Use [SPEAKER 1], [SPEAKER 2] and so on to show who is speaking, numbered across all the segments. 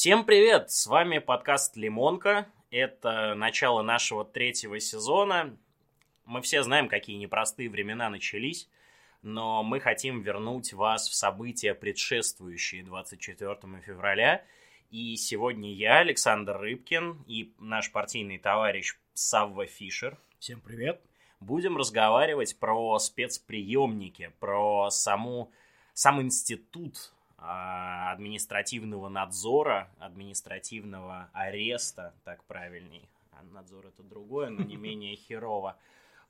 [SPEAKER 1] Всем привет! С вами подкаст «Лимонка». Это начало нашего третьего сезона. Мы все знаем, какие непростые времена начались, но мы хотим вернуть вас в события, предшествующие 24 февраля. И сегодня я, Александр Рыбкин, и наш партийный товарищ Савва Фишер.
[SPEAKER 2] Всем привет!
[SPEAKER 1] Будем разговаривать про спецприемники, про саму, сам институт административного надзора, административного ареста, так правильней. А надзор это другое, но не менее херово.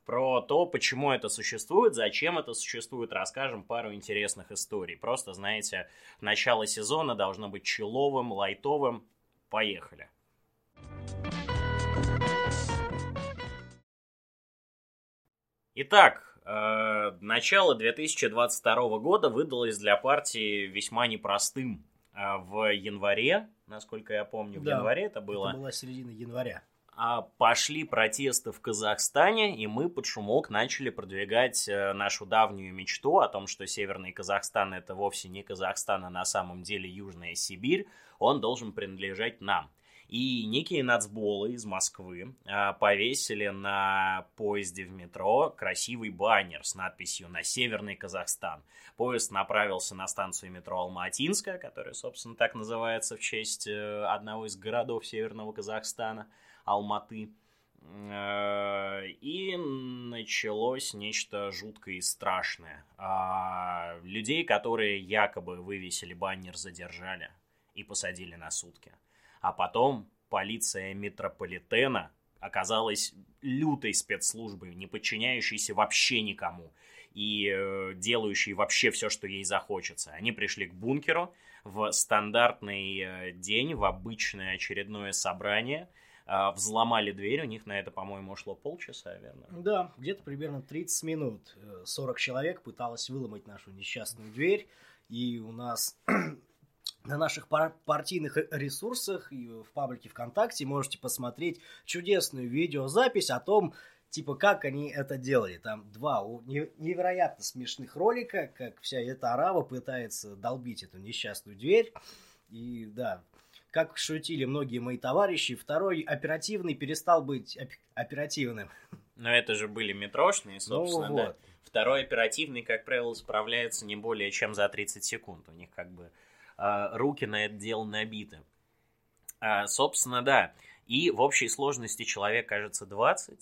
[SPEAKER 1] Про то, почему это существует, зачем это существует, расскажем пару интересных историй. Просто, знаете, начало сезона должно быть человым, лайтовым. Поехали. Итак, начало 2022 года выдалось для партии весьма непростым. Э, в январе, насколько я помню, в да, январе это было.
[SPEAKER 2] Это была середина января.
[SPEAKER 1] А пошли протесты в Казахстане, и мы под шумок начали продвигать э, нашу давнюю мечту о том, что Северный Казахстан это вовсе не Казахстан, а на самом деле Южная Сибирь. Он должен принадлежать нам. И некие нацболы из Москвы а, повесили на поезде в метро красивый баннер с надписью «На Северный Казахстан». Поезд направился на станцию метро Алматинская, которая, собственно, так называется в честь э, одного из городов Северного Казахстана, Алматы. Э, и началось нечто жуткое и страшное. А, людей, которые якобы вывесили баннер, задержали и посадили на сутки. А потом полиция метрополитена оказалась лютой спецслужбой, не подчиняющейся вообще никому и э, делающей вообще все, что ей захочется. Они пришли к бункеру в стандартный э, день, в обычное очередное собрание, э, взломали дверь, у них на это, по-моему, ушло полчаса, верно?
[SPEAKER 2] Да, где-то примерно 30 минут. 40 человек пыталось выломать нашу несчастную дверь, и у нас на наших пар- партийных ресурсах и в паблике ВКонтакте можете посмотреть чудесную видеозапись о том, типа, как они это делали. Там два невероятно смешных ролика, как вся эта арава пытается долбить эту несчастную дверь. И да, как шутили многие мои товарищи, второй оперативный перестал быть оп- оперативным.
[SPEAKER 1] Но это же были метрошные, собственно, ну, вот. да. Второй оперативный, как правило, справляется не более чем за 30 секунд. У них как бы руки на это дело набиты. А, собственно, да. И в общей сложности человек, кажется, 20.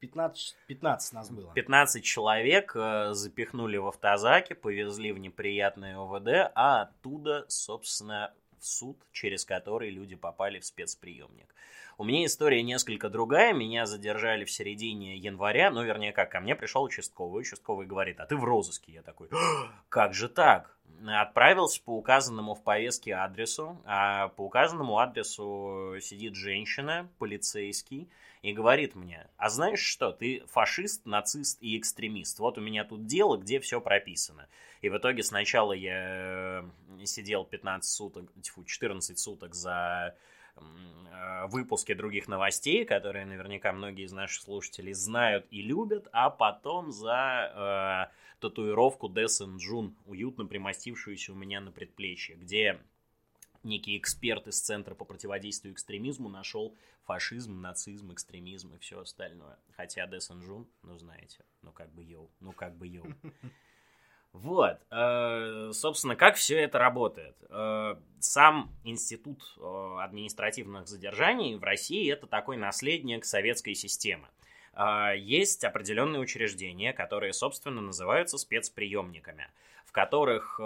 [SPEAKER 2] 15, 15 нас было.
[SPEAKER 1] 15 человек э, запихнули в автозаки, повезли в неприятное ОВД, а оттуда, собственно, в суд, через который люди попали в спецприемник. У меня история несколько другая. Меня задержали в середине января. Ну, вернее, как, ко мне пришел участковый. Участковый говорит, а ты в розыске. Я такой, как же так? Отправился по указанному в повестке адресу. А по указанному адресу сидит женщина, полицейский, и говорит мне, а знаешь что, ты фашист, нацист и экстремист. Вот у меня тут дело, где все прописано. И в итоге сначала я э, сидел 15 суток, тьфу, 14 суток за выпуске других новостей, которые наверняка многие из наших слушателей знают и любят, а потом за э, татуировку Дэсэн Джун, уютно примостившуюся у меня на предплечье, где некий эксперт из Центра по противодействию экстремизму нашел фашизм, нацизм, экстремизм и все остальное. Хотя Death in June, ну знаете, ну как бы йоу, ну как бы йоу. Вот, э, собственно, как все это работает. Э, сам институт э, административных задержаний в России это такой наследник советской системы. Есть определенные учреждения, которые, собственно, называются спецприемниками, в которых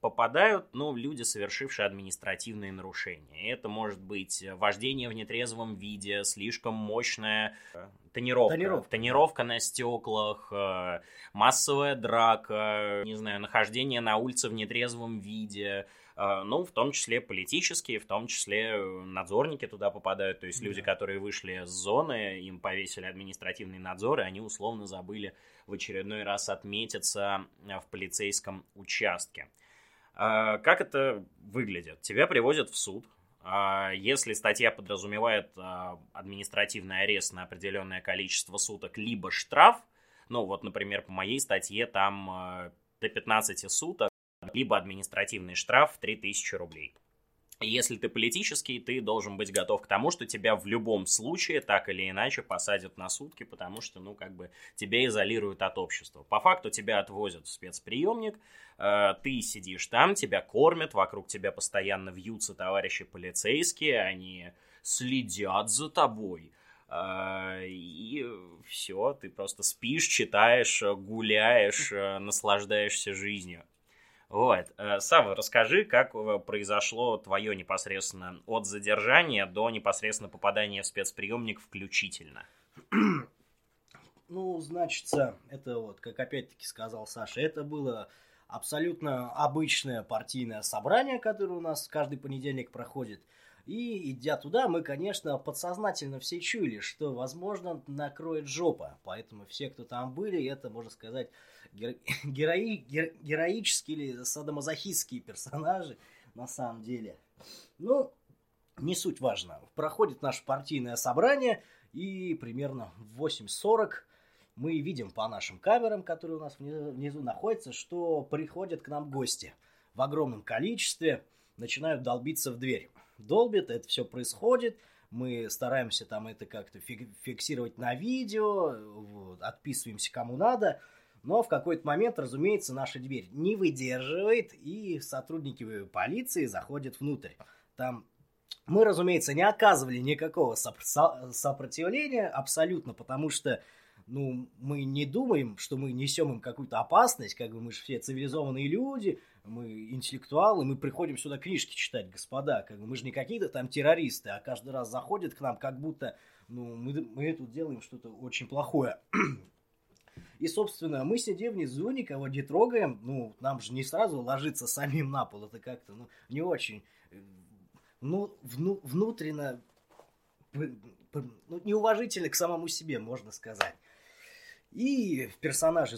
[SPEAKER 1] попадают, ну, люди, совершившие административные нарушения. Это может быть вождение в нетрезвом виде, слишком мощная э, тонировка, тонировка, тонировка на стеклах, э, массовая драка, не знаю, нахождение на улице в нетрезвом виде, э, ну, в том числе политические, в том числе надзорники туда попадают, то есть люди, которые вышли с зоны, им повесили административный надзор, и они условно забыли в очередной раз отметиться в полицейском участке. А, как это выглядит? Тебя привозят в суд. А, если статья подразумевает а, административный арест на определенное количество суток, либо штраф, ну вот, например, по моей статье там до 15 суток, либо административный штраф в 3000 рублей. Если ты политический, ты должен быть готов к тому, что тебя в любом случае так или иначе посадят на сутки, потому что, ну, как бы тебя изолируют от общества. По факту тебя отвозят в спецприемник, э, ты сидишь там, тебя кормят, вокруг тебя постоянно вьются товарищи полицейские, они следят за тобой. Э, и все, ты просто спишь, читаешь, гуляешь, э, наслаждаешься жизнью. Вот. Э, Сава, расскажи, как э, произошло твое непосредственно от задержания до непосредственно попадания в спецприемник включительно.
[SPEAKER 2] Ну, значится, это вот, как опять-таки сказал Саша, это было абсолютно обычное партийное собрание, которое у нас каждый понедельник проходит. И идя туда, мы, конечно, подсознательно все чули, что, возможно, накроет жопа. Поэтому все, кто там были, это, можно сказать, герои, геро, героические или садомазохистские персонажи на самом деле. Ну, не суть важно. Проходит наше партийное собрание, и примерно в 8.40 мы видим по нашим камерам, которые у нас внизу, внизу находятся, что приходят к нам гости в огромном количестве, начинают долбиться в дверь. Долбит, это все происходит, мы стараемся там это как-то фиксировать на видео, вот, отписываемся кому надо – но в какой-то момент, разумеется, наша дверь не выдерживает, и сотрудники полиции заходят внутрь. Там мы, разумеется, не оказывали никакого сопротивления абсолютно, потому что ну, мы не думаем, что мы несем им какую-то опасность, как бы мы же все цивилизованные люди, мы интеллектуалы, мы приходим сюда книжки читать, господа, как бы мы же не какие-то там террористы, а каждый раз заходят к нам, как будто ну, мы, мы тут делаем что-то очень плохое. И, собственно, мы сидим внизу, никого не трогаем. Ну, нам же не сразу ложиться самим на пол. Это как-то, ну, не очень... Э, ну, вну, внутренно... Ну, неуважительно к самому себе, можно сказать. И персонажи,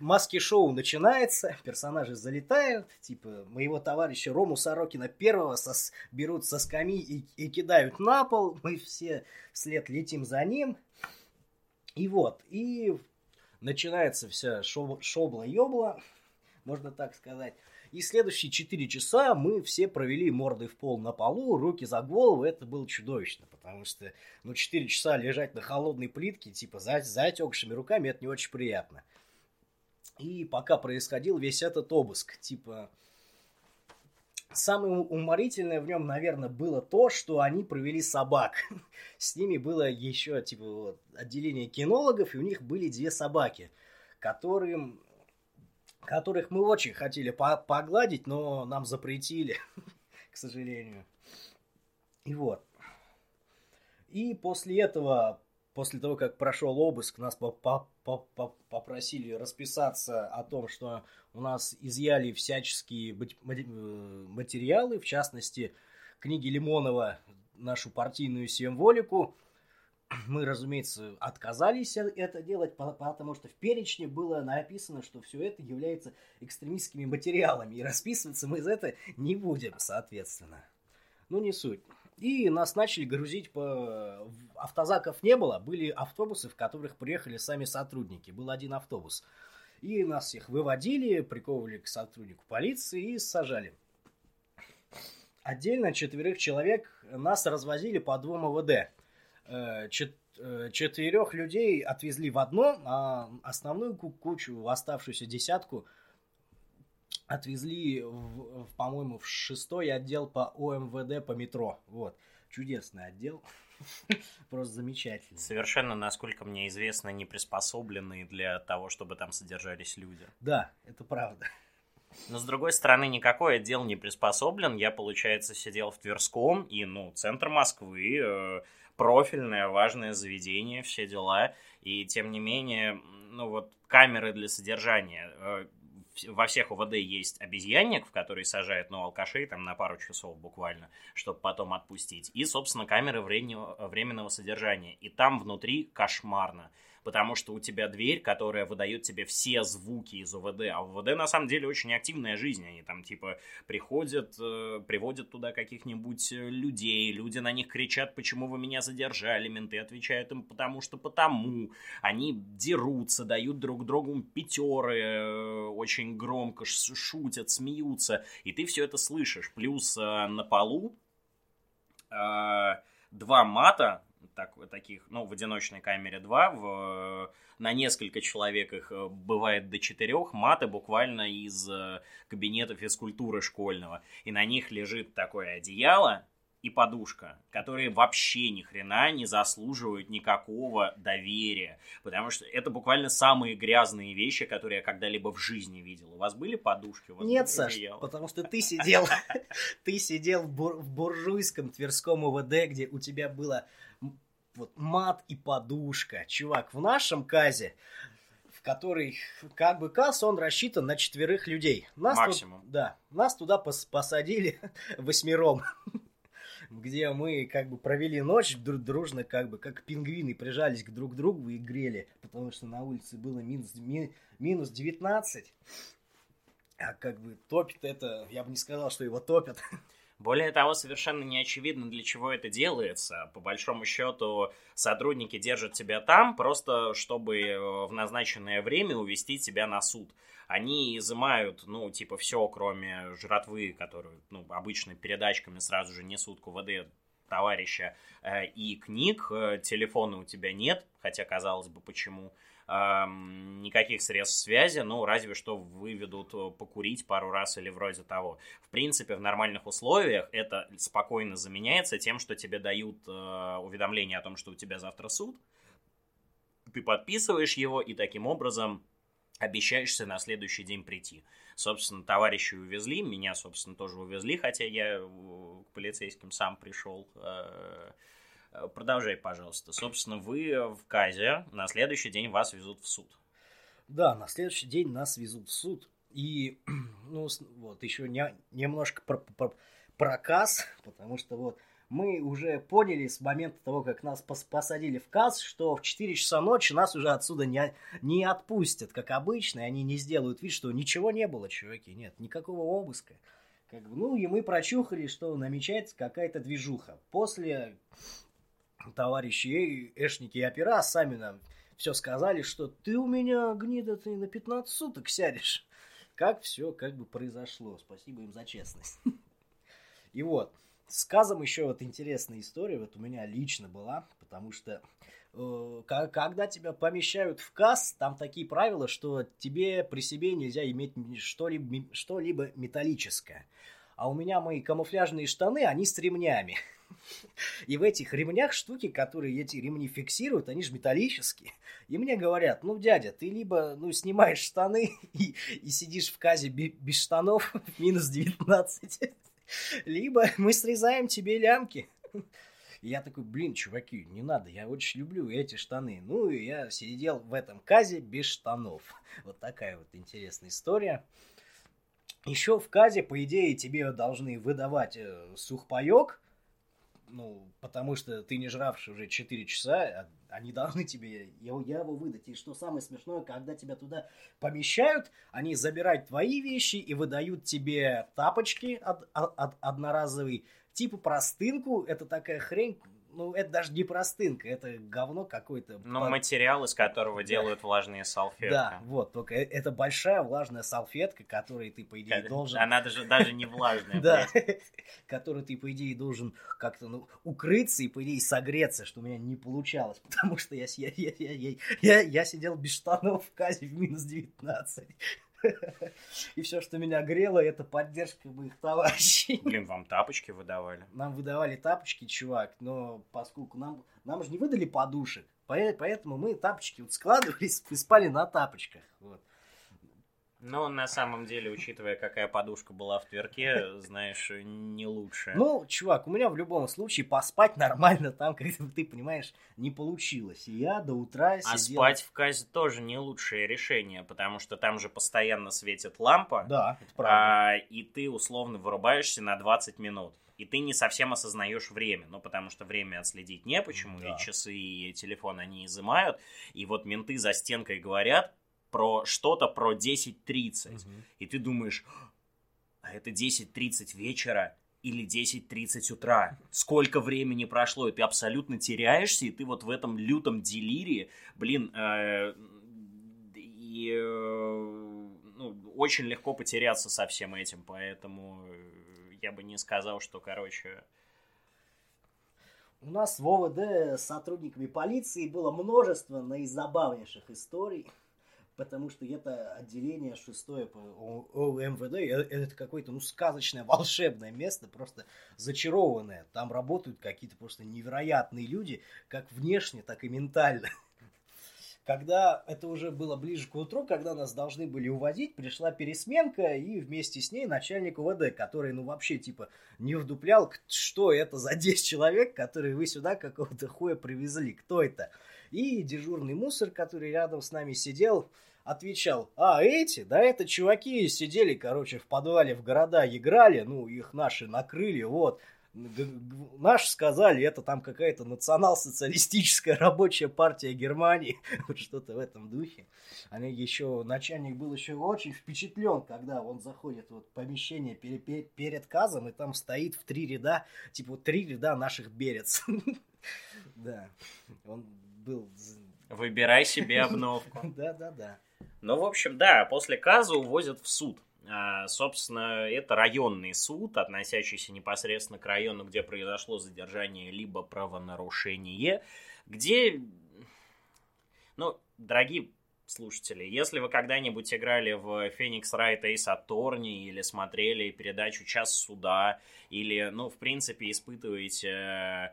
[SPEAKER 2] маски-шоу начинается, персонажи залетают, типа моего товарища Рому Сорокина первого сос, берут со скамьи и, и кидают на пол, мы все вслед летим за ним. И вот, и начинается вся шобла-ёбла, можно так сказать. И следующие 4 часа мы все провели мордой в пол на полу, руки за голову. Это было чудовищно, потому что ну, 4 часа лежать на холодной плитке, типа за, затекшими руками, это не очень приятно. И пока происходил весь этот обыск, типа Самое уморительное в нем, наверное, было то, что они провели собак. С ними было еще типа вот, отделение кинологов, и у них были две собаки, которым, которых мы очень хотели по погладить, но нам запретили, к сожалению. И вот. И после этого после того, как прошел обыск, нас попросили расписаться о том, что у нас изъяли всяческие э, материалы, в частности, книги Лимонова, нашу партийную символику. Мы, разумеется, отказались это делать, потому что в перечне было написано, что все это является экстремистскими материалами, и расписываться мы из этого не будем, соответственно. Ну, не суть. И нас начали грузить по... Автозаков не было, были автобусы, в которых приехали сами сотрудники. Был один автобус. И нас всех выводили, приковывали к сотруднику полиции и сажали. Отдельно четверых человек нас развозили по двум ОВД. Э, чет... Э, четырех людей отвезли в одно, а основную кучу, оставшуюся десятку, отвезли, в, в, по-моему, в шестой отдел по ОМВД по метро. Вот. Чудесный отдел. Просто замечательный.
[SPEAKER 1] Совершенно, насколько мне известно, не приспособленный для того, чтобы там содержались люди.
[SPEAKER 2] Да, это правда.
[SPEAKER 1] Но, с другой стороны, никакой отдел не приспособлен. Я, получается, сидел в Тверском, и, ну, центр Москвы, э, профильное, важное заведение, все дела. И, тем не менее, ну, вот камеры для содержания. Э, во всех ОВД есть обезьянник, в который сажают, ну, алкашей там на пару часов буквально, чтобы потом отпустить. И, собственно, камеры временного, временного содержания. И там внутри кошмарно. Потому что у тебя дверь, которая выдает тебе все звуки из ОВД, а ОВД на самом деле очень активная жизнь, они там типа приходят, э, приводят туда каких-нибудь э, людей, люди на них кричат, почему вы меня задержали, менты отвечают им, потому что потому, они дерутся, дают друг другу пятеры, э, очень громко шутят, смеются, и ты все это слышишь, плюс на полу два мата, так, таких, ну, в одиночной камере два, в, на несколько человек их э, бывает до четырех, маты буквально из э, кабинета физкультуры школьного. И на них лежит такое одеяло, и подушка, которые вообще ни хрена не заслуживают никакого доверия, потому что это буквально самые грязные вещи, которые я когда-либо в жизни видел. У вас были подушки? У вас
[SPEAKER 2] Нет, Саш, потому что ты сидел, ты сидел в буржуйском Тверском УВД, где у тебя было вот мат и подушка. Чувак, в нашем казе в который как бы касс, он рассчитан на четверых людей.
[SPEAKER 1] Нас Максимум.
[SPEAKER 2] Тут, да, нас туда пос посадили восьмером где мы как бы провели ночь дружно, как бы как пингвины прижались к друг другу и грели, потому что на улице было минус, ми, минус 19. А как бы топит это, я бы не сказал, что его топят.
[SPEAKER 1] Более того, совершенно не очевидно, для чего это делается. По большому счету, сотрудники держат тебя там, просто чтобы э, в назначенное время увести тебя на суд они изымают, ну, типа, все, кроме жратвы, которую, ну, обычно передачками сразу же несут КВД товарища, э, и книг, э, телефона у тебя нет, хотя, казалось бы, почему, никаких средств связи, ну, разве что выведут э, покурить пару раз или вроде того. В принципе, в нормальных условиях это спокойно заменяется тем, что тебе дают уведомление о том, что у тебя завтра суд, ты подписываешь его, и таким образом обещаешься на следующий день прийти. Собственно, товарищи увезли, меня, собственно, тоже увезли, хотя я э, к полицейским сам пришел. Продолжай, пожалуйста. Собственно, вы в Казе, на следующий день вас везут в суд.
[SPEAKER 2] Да, на следующий день нас везут в суд. И, ну, вот, еще не, немножко про, про, проказ, потому что вот мы уже поняли с момента того, как нас посадили в КАС, что в 4 часа ночи нас уже отсюда не, не отпустят, как обычно, и они не сделают вид, что ничего не было, чуваки, нет, никакого обыска. Как бы, ну, и мы прочухали, что намечается какая-то движуха. После товарищи Эшники и Опера сами нам все сказали, что ты у меня, гнида, ты на 15 суток сядешь. Как все как бы произошло. Спасибо им за честность. И вот, с Казом еще вот интересная история, вот у меня лично была, потому что э, когда тебя помещают в Каз, там такие правила, что тебе при себе нельзя иметь что-либо, что-либо металлическое. А у меня мои камуфляжные штаны, они с ремнями. И в этих ремнях штуки, которые эти ремни фиксируют, они же металлические. И мне говорят, ну, дядя, ты либо ну, снимаешь штаны и, и сидишь в казе без штанов, минус 19, либо мы срезаем тебе лямки. И я такой, блин, чуваки, не надо, я очень люблю эти штаны. Ну, и я сидел в этом казе без штанов. Вот такая вот интересная история. Еще в казе, по идее, тебе должны выдавать э, сухпайок, ну, потому что ты не жравший уже 4 часа, а они должны тебе его, его выдать. И что самое смешное, когда тебя туда помещают, они забирают твои вещи и выдают тебе тапочки од, од, одноразовые, типа простынку, это такая хрень, ну, это даже не простынка, это говно какое-то.
[SPEAKER 1] Ну, под... материал, из которого да. делают влажные салфетки.
[SPEAKER 2] Да, вот, только э, это большая влажная салфетка, которой ты, по идее, должен...
[SPEAKER 1] Она даже, даже не влажная.
[SPEAKER 2] Да, которой ты, по идее, должен как-то ну, укрыться и, по идее, согреться, что у меня не получалось, потому что я, я, я, я, я, я сидел без штанов в казе в минус 19. И все, что меня грело, это поддержка моих товарищей.
[SPEAKER 1] Блин, вам тапочки выдавали?
[SPEAKER 2] Нам выдавали тапочки, чувак, но поскольку нам, нам же не выдали подушек, поэтому мы тапочки вот складывались и спали на тапочках. Вот.
[SPEAKER 1] Ну, на самом деле, учитывая, какая подушка была в Тверке, знаешь, не лучше.
[SPEAKER 2] Ну, чувак, у меня в любом случае поспать нормально там, как ты понимаешь, не получилось. И я до утра
[SPEAKER 1] сидел... А спать в Казе тоже не лучшее решение, потому что там же постоянно светит лампа.
[SPEAKER 2] Да, это правда.
[SPEAKER 1] А, и ты условно вырубаешься на 20 минут. и ты не совсем осознаешь время, ну, потому что время отследить не почему,
[SPEAKER 2] Да.
[SPEAKER 1] и часы, и телефон они изымают, и вот менты за стенкой говорят про что-то про 10.30, и ты думаешь, а это 10.30 вечера или 10.30 утра. Сколько времени прошло, и ты абсолютно теряешься, и ты вот в этом лютом делирии, блин, э, и э, ну, очень легко потеряться со всем этим, поэтому я бы не сказал, что, короче,
[SPEAKER 2] У нас в ОВД с сотрудниками полиции было множество наизабавнейших историй, потому что это отделение шестое по ОМВД, э, это какое-то ну, сказочное, волшебное место, просто зачарованное. Там работают какие-то просто невероятные люди, как внешне, так и ментально. Когда это уже было ближе к утру, когда нас должны были уводить, пришла пересменка и вместе с ней начальник УВД, который, ну, вообще, типа, не вдуплял, что это за 10 человек, которые вы сюда какого-то хуя привезли, кто это? И дежурный мусор, который рядом с нами сидел, отвечал, а эти, да это чуваки сидели, короче, в подвале в города играли, ну, их наши накрыли, вот. Наши сказали, это там какая-то национал-социалистическая рабочая партия Германии, вот что-то в этом духе. Они еще, начальник был еще очень впечатлен, когда он заходит вот в помещение пере- пе- перед казом, и там стоит в три ряда, типа три ряда наших берец. Да, он был...
[SPEAKER 1] выбирай себе обновку.
[SPEAKER 2] Да-да-да.
[SPEAKER 1] Ну, в общем, да, после каза увозят в суд. А, собственно, это районный суд, относящийся непосредственно к району, где произошло задержание либо правонарушение, где, ну, дорогие слушатели, если вы когда-нибудь играли в Phoenix Wright Ace Attorney или смотрели передачу «Час суда», или, ну, в принципе, испытываете э,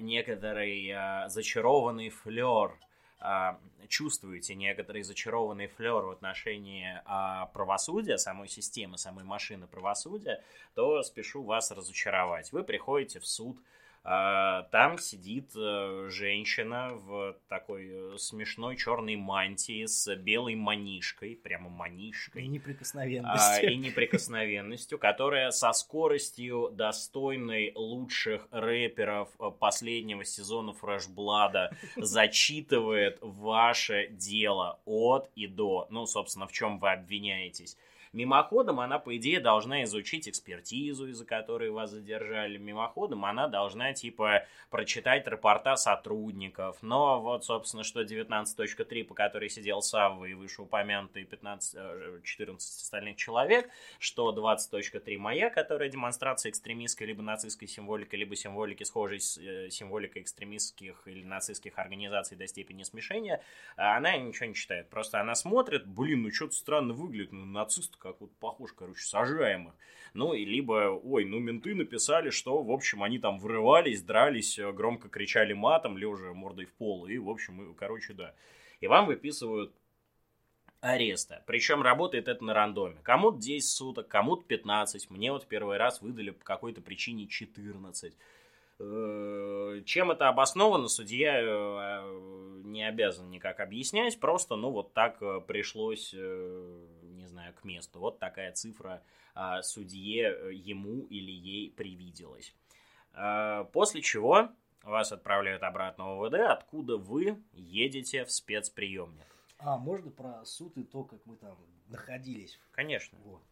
[SPEAKER 1] некоторый э, зачарованный флер а, чувствуете некоторый зачарованный флер в отношении а, правосудия, самой системы, самой машины правосудия, то спешу вас разочаровать. Вы приходите в суд, там сидит э, женщина в такой э, смешной черной мантии с белой манишкой, прямо
[SPEAKER 2] И
[SPEAKER 1] манишкой. а, и неприкосновенностью, которая со скоростью достойной лучших рэперов э, последнего сезона Фрешблада зачитывает ваше дело от и до. Ну, собственно, в чем вы обвиняетесь. Мимоходом она, по идее, должна изучить экспертизу, из-за которой вас задержали. Мимоходом она должна, типа, прочитать рапорта сотрудников. Но вот, собственно, что 19.3, по которой сидел Савва и вышеупомянутые 15, э, 14 остальных человек, что 20.3 моя, которая демонстрация экстремистской либо нацистской символики, либо символики, схожей с э, символикой экстремистских или нацистских организаций до степени смешения, а она ничего не читает. Просто она смотрит, блин, ну что-то странно выглядит, ну нацист как вот похож, короче, сажаемых. Ну, и либо, ой, ну менты написали, что, в общем, они там врывались, дрались, э, громко кричали матом, лежа мордой в пол, и, в общем, и, короче, да. И вам выписывают ареста. Причем работает это на рандоме. Кому-то 10 суток, кому-то 15. Мне вот первый раз выдали по какой-то причине 14. Э, Чем это обосновано, судья э, не обязан никак объяснять. Просто, ну, вот так э, пришлось, э, знаю, к месту. Вот такая цифра а, судье э, ему или ей привиделась. Э, После чего вас отправляют обратно в ОВД, откуда вы едете в спецприемник.
[SPEAKER 2] А, можно про суд и то, как мы там находились?
[SPEAKER 1] Конечно.
[SPEAKER 2] Вот.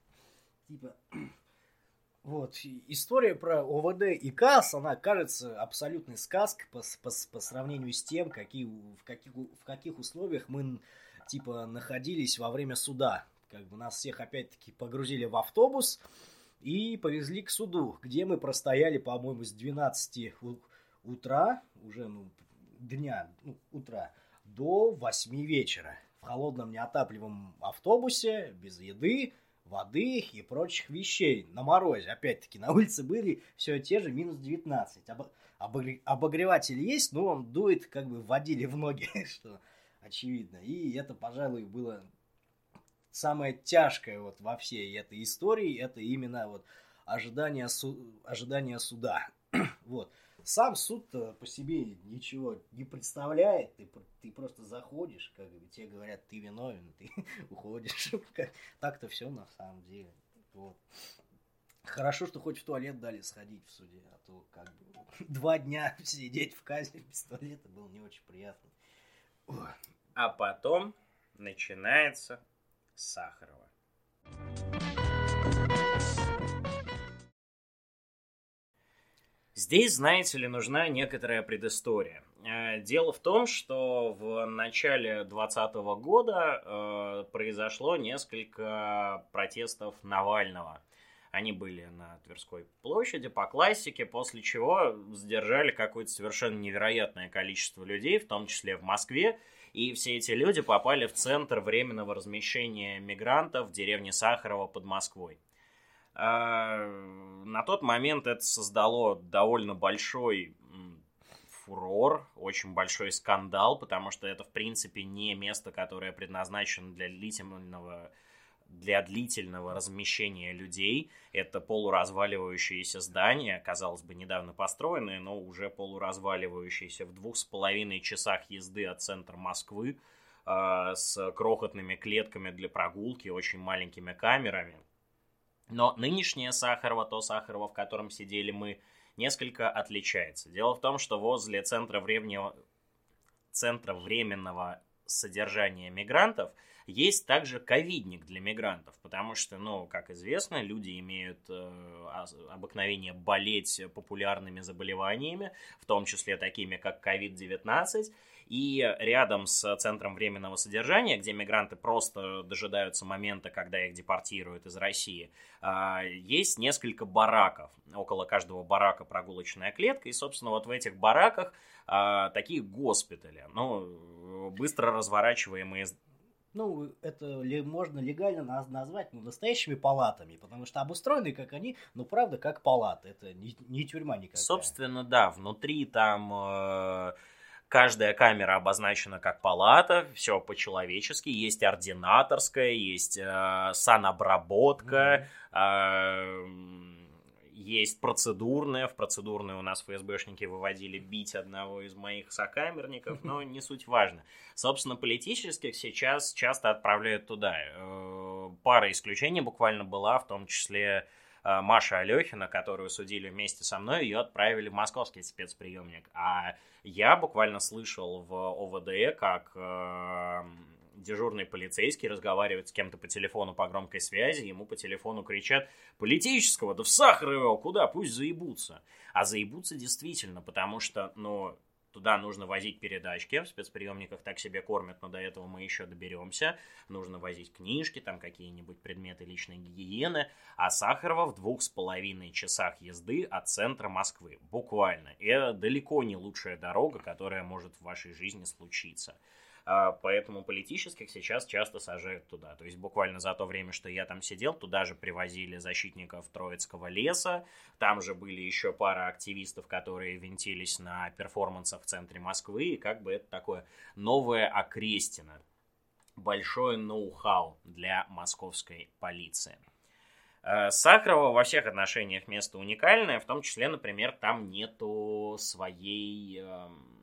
[SPEAKER 2] Типа, вот, история про ОВД и КАС, она кажется абсолютной сказкой по, по, по сравнению с тем, какие, в, каких, в каких условиях мы, типа, находились во время суда. Как бы нас всех, опять-таки, погрузили в автобус и повезли к суду, где мы простояли, по-моему, с 12 у- утра, уже, ну, дня, ну, утра, до 8 вечера. В холодном неотапливаемом автобусе, без еды, воды и прочих вещей. На морозе, опять-таки, на улице были все те же минус 19. Обо- обогре- обогреватель есть, но он дует, как бы водили в ноги, что очевидно. И это, пожалуй, было самое тяжкое вот во всей этой истории. Это именно вот ожидание, су- ожидание суда. вот. Сам суд по себе ничего не представляет. Ты, ты просто заходишь, как тебе говорят, ты виновен, ты уходишь. Так-то все на самом деле. Вот. Хорошо, что хоть в туалет дали сходить в суде, а то как бы два дня сидеть в казе без туалета было не очень приятно.
[SPEAKER 1] А потом начинается Сахарова. Здесь, знаете ли, нужна некоторая предыстория. Э, дело в том, что в начале 2020 года э, произошло несколько протестов Навального. Они были на Тверской площади по классике, после чего задержали какое-то совершенно невероятное количество людей, в том числе в Москве. И все эти люди попали в центр временного размещения мигрантов в деревне Сахарова под Москвой. А, на тот момент это создало довольно большой фурор, очень большой скандал, потому что это, в принципе, не место, которое предназначено для длительного для длительного размещения людей. Это полуразваливающееся здание, казалось бы, недавно построенное, но уже полуразваливающееся в двух с половиной часах езды от центра Москвы э, с крохотными клетками для прогулки, очень маленькими камерами. Но нынешнее Сахарова, то Сахарова, в котором сидели мы, несколько отличается. Дело в том, что возле центра временного, центра временного содержания мигрантов есть также ковидник для мигрантов, потому что, ну, как известно, люди имеют э, обыкновение болеть популярными заболеваниями, в том числе такими, как COVID-19, и рядом с центром временного содержания, где мигранты просто дожидаются момента, когда их депортируют из России, а, есть несколько бараков. Около каждого барака прогулочная клетка. И, собственно, вот в этих бараках а, такие госпитали. Ну, быстро разворачиваемые
[SPEAKER 2] ну, это ли, можно легально назвать ну, настоящими палатами, потому что обустроены, как они, ну, правда, как палаты. Это не, не тюрьма никакая.
[SPEAKER 1] Собственно, да, внутри там э, Каждая камера обозначена как палата, все по-человечески. Есть ординаторская, есть э, санобработка, mm-hmm. э, есть процедурная. В процедурной у нас ФСБшники выводили бить одного из моих сокамерников, но не суть важно. Собственно, политических сейчас часто отправляют туда. Э, пара исключений буквально была, в том числе э, Маша Алехина, которую судили вместе со мной, ее отправили в московский спецприемник. А я буквально слышал в ОВД, как э, дежурный полицейский разговаривает с кем-то по телефону по громкой связи, ему по телефону кричат «Политического, да в сахар его, куда, пусть заебутся». А заебутся действительно, потому что, ну, Туда нужно возить передачки, в спецприемниках так себе кормят, но до этого мы еще доберемся. Нужно возить книжки, там какие-нибудь предметы личной гигиены. А Сахарова в двух с половиной часах езды от центра Москвы. Буквально. И это далеко не лучшая дорога, которая может в вашей жизни случиться. А, поэтому политических сейчас часто сажают туда. То есть буквально за то время, что я там сидел, туда же привозили защитников Троицкого леса, там же были еще пара активистов, которые винтились на перформансах в центре Москвы, и как бы это такое новое окрестино, большое ноу-хау для московской полиции. Э, Сахарова во всех отношениях место уникальное, в том числе, например, там нету своей эм,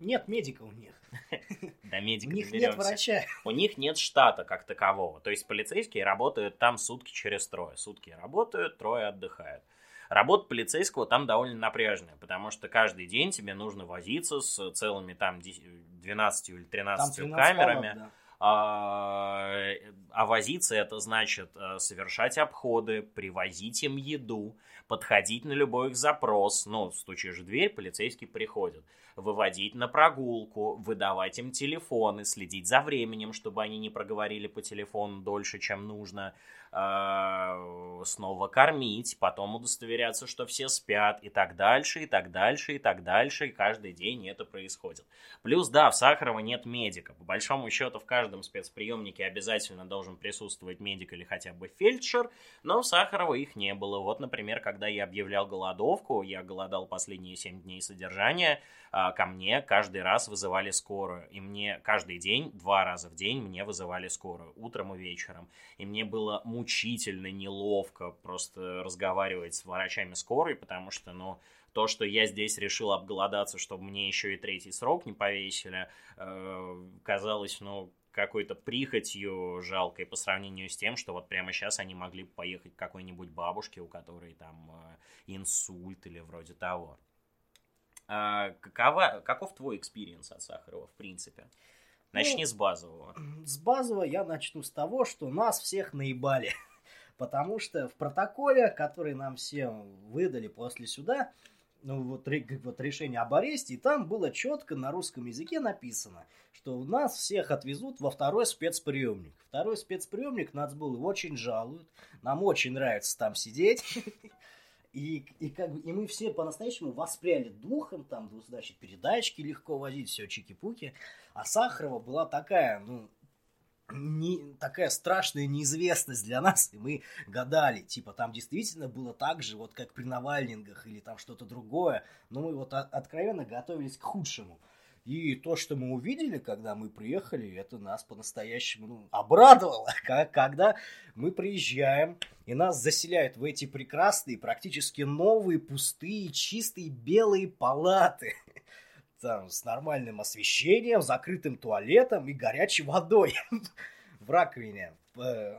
[SPEAKER 2] нет медика у них.
[SPEAKER 1] Да, медика
[SPEAKER 2] У них нет врача.
[SPEAKER 1] У них нет штата как такового. То есть полицейские работают там сутки через трое. Сутки работают, трое отдыхают. Работа полицейского там довольно напряженная, потому что каждый день тебе нужно возиться с целыми там 12 или 13 камерами. Палат, да. А, а возиться это значит э, совершать обходы, привозить им еду, подходить на любой их запрос. Ну, стучишь в дверь, полицейский приходит выводить на прогулку, выдавать им телефоны, следить за временем, чтобы они не проговорили по телефону дольше, чем нужно, снова кормить, потом удостоверяться, что все спят и так дальше, и так дальше, и так дальше, и каждый день это происходит. Плюс, да, в Сахарова нет медика. По большому счету в каждом спецприемнике обязательно должен присутствовать медик или хотя бы фельдшер, но в Сахарова их не было. Вот, например, когда я объявлял голодовку, я голодал последние 7 дней содержания, а, ко мне каждый раз вызывали скорую. И мне каждый день, два раза в день мне вызывали скорую, утром и вечером. И мне было мучительно неловко просто разговаривать с врачами скорой, потому что, ну, то, что я здесь решил обголодаться, чтобы мне еще и третий срок не повесили, э, казалось, ну, какой-то прихотью жалкой по сравнению с тем, что вот прямо сейчас они могли поехать к какой-нибудь бабушке, у которой там э, инсульт или вроде того. А какова, каков твой experience от Сахарова, в принципе? Начни ну, с базового.
[SPEAKER 2] С базового я начну с того, что нас всех наебали. Потому что в протоколе, который нам всем выдали после суда, ну, вот, вот решение об аресте, и там было четко на русском языке написано, что у нас всех отвезут во второй спецприемник. Второй спецприемник нацбулы очень жалуют, нам очень нравится там сидеть. И, и, как бы, и мы все по-настоящему воспряли духом, там, значит, передачки легко возить, все чики-пуки. А Сахарова была такая, ну, не, такая страшная неизвестность для нас, и мы гадали, типа, там действительно было так же, вот как при Навальнингах или там что-то другое, но мы вот откровенно готовились к худшему. И то, что мы увидели, когда мы приехали, это нас по-настоящему ну, обрадовало. Когда мы приезжаем, и нас заселяют в эти прекрасные, практически новые, пустые, чистые, белые палаты. Там, с нормальным освещением, закрытым туалетом и горячей водой в раковине. Э,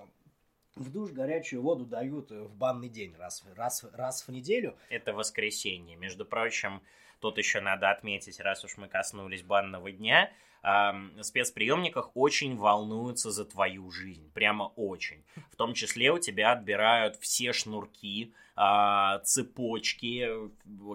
[SPEAKER 2] в душ горячую воду дают в банный день раз, раз, раз в неделю.
[SPEAKER 1] Это воскресенье. Между прочим, Тут еще надо отметить, раз уж мы коснулись банного дня, э, спецприемниках очень волнуются за твою жизнь. Прямо очень. В том числе у тебя отбирают все шнурки, э, цепочки,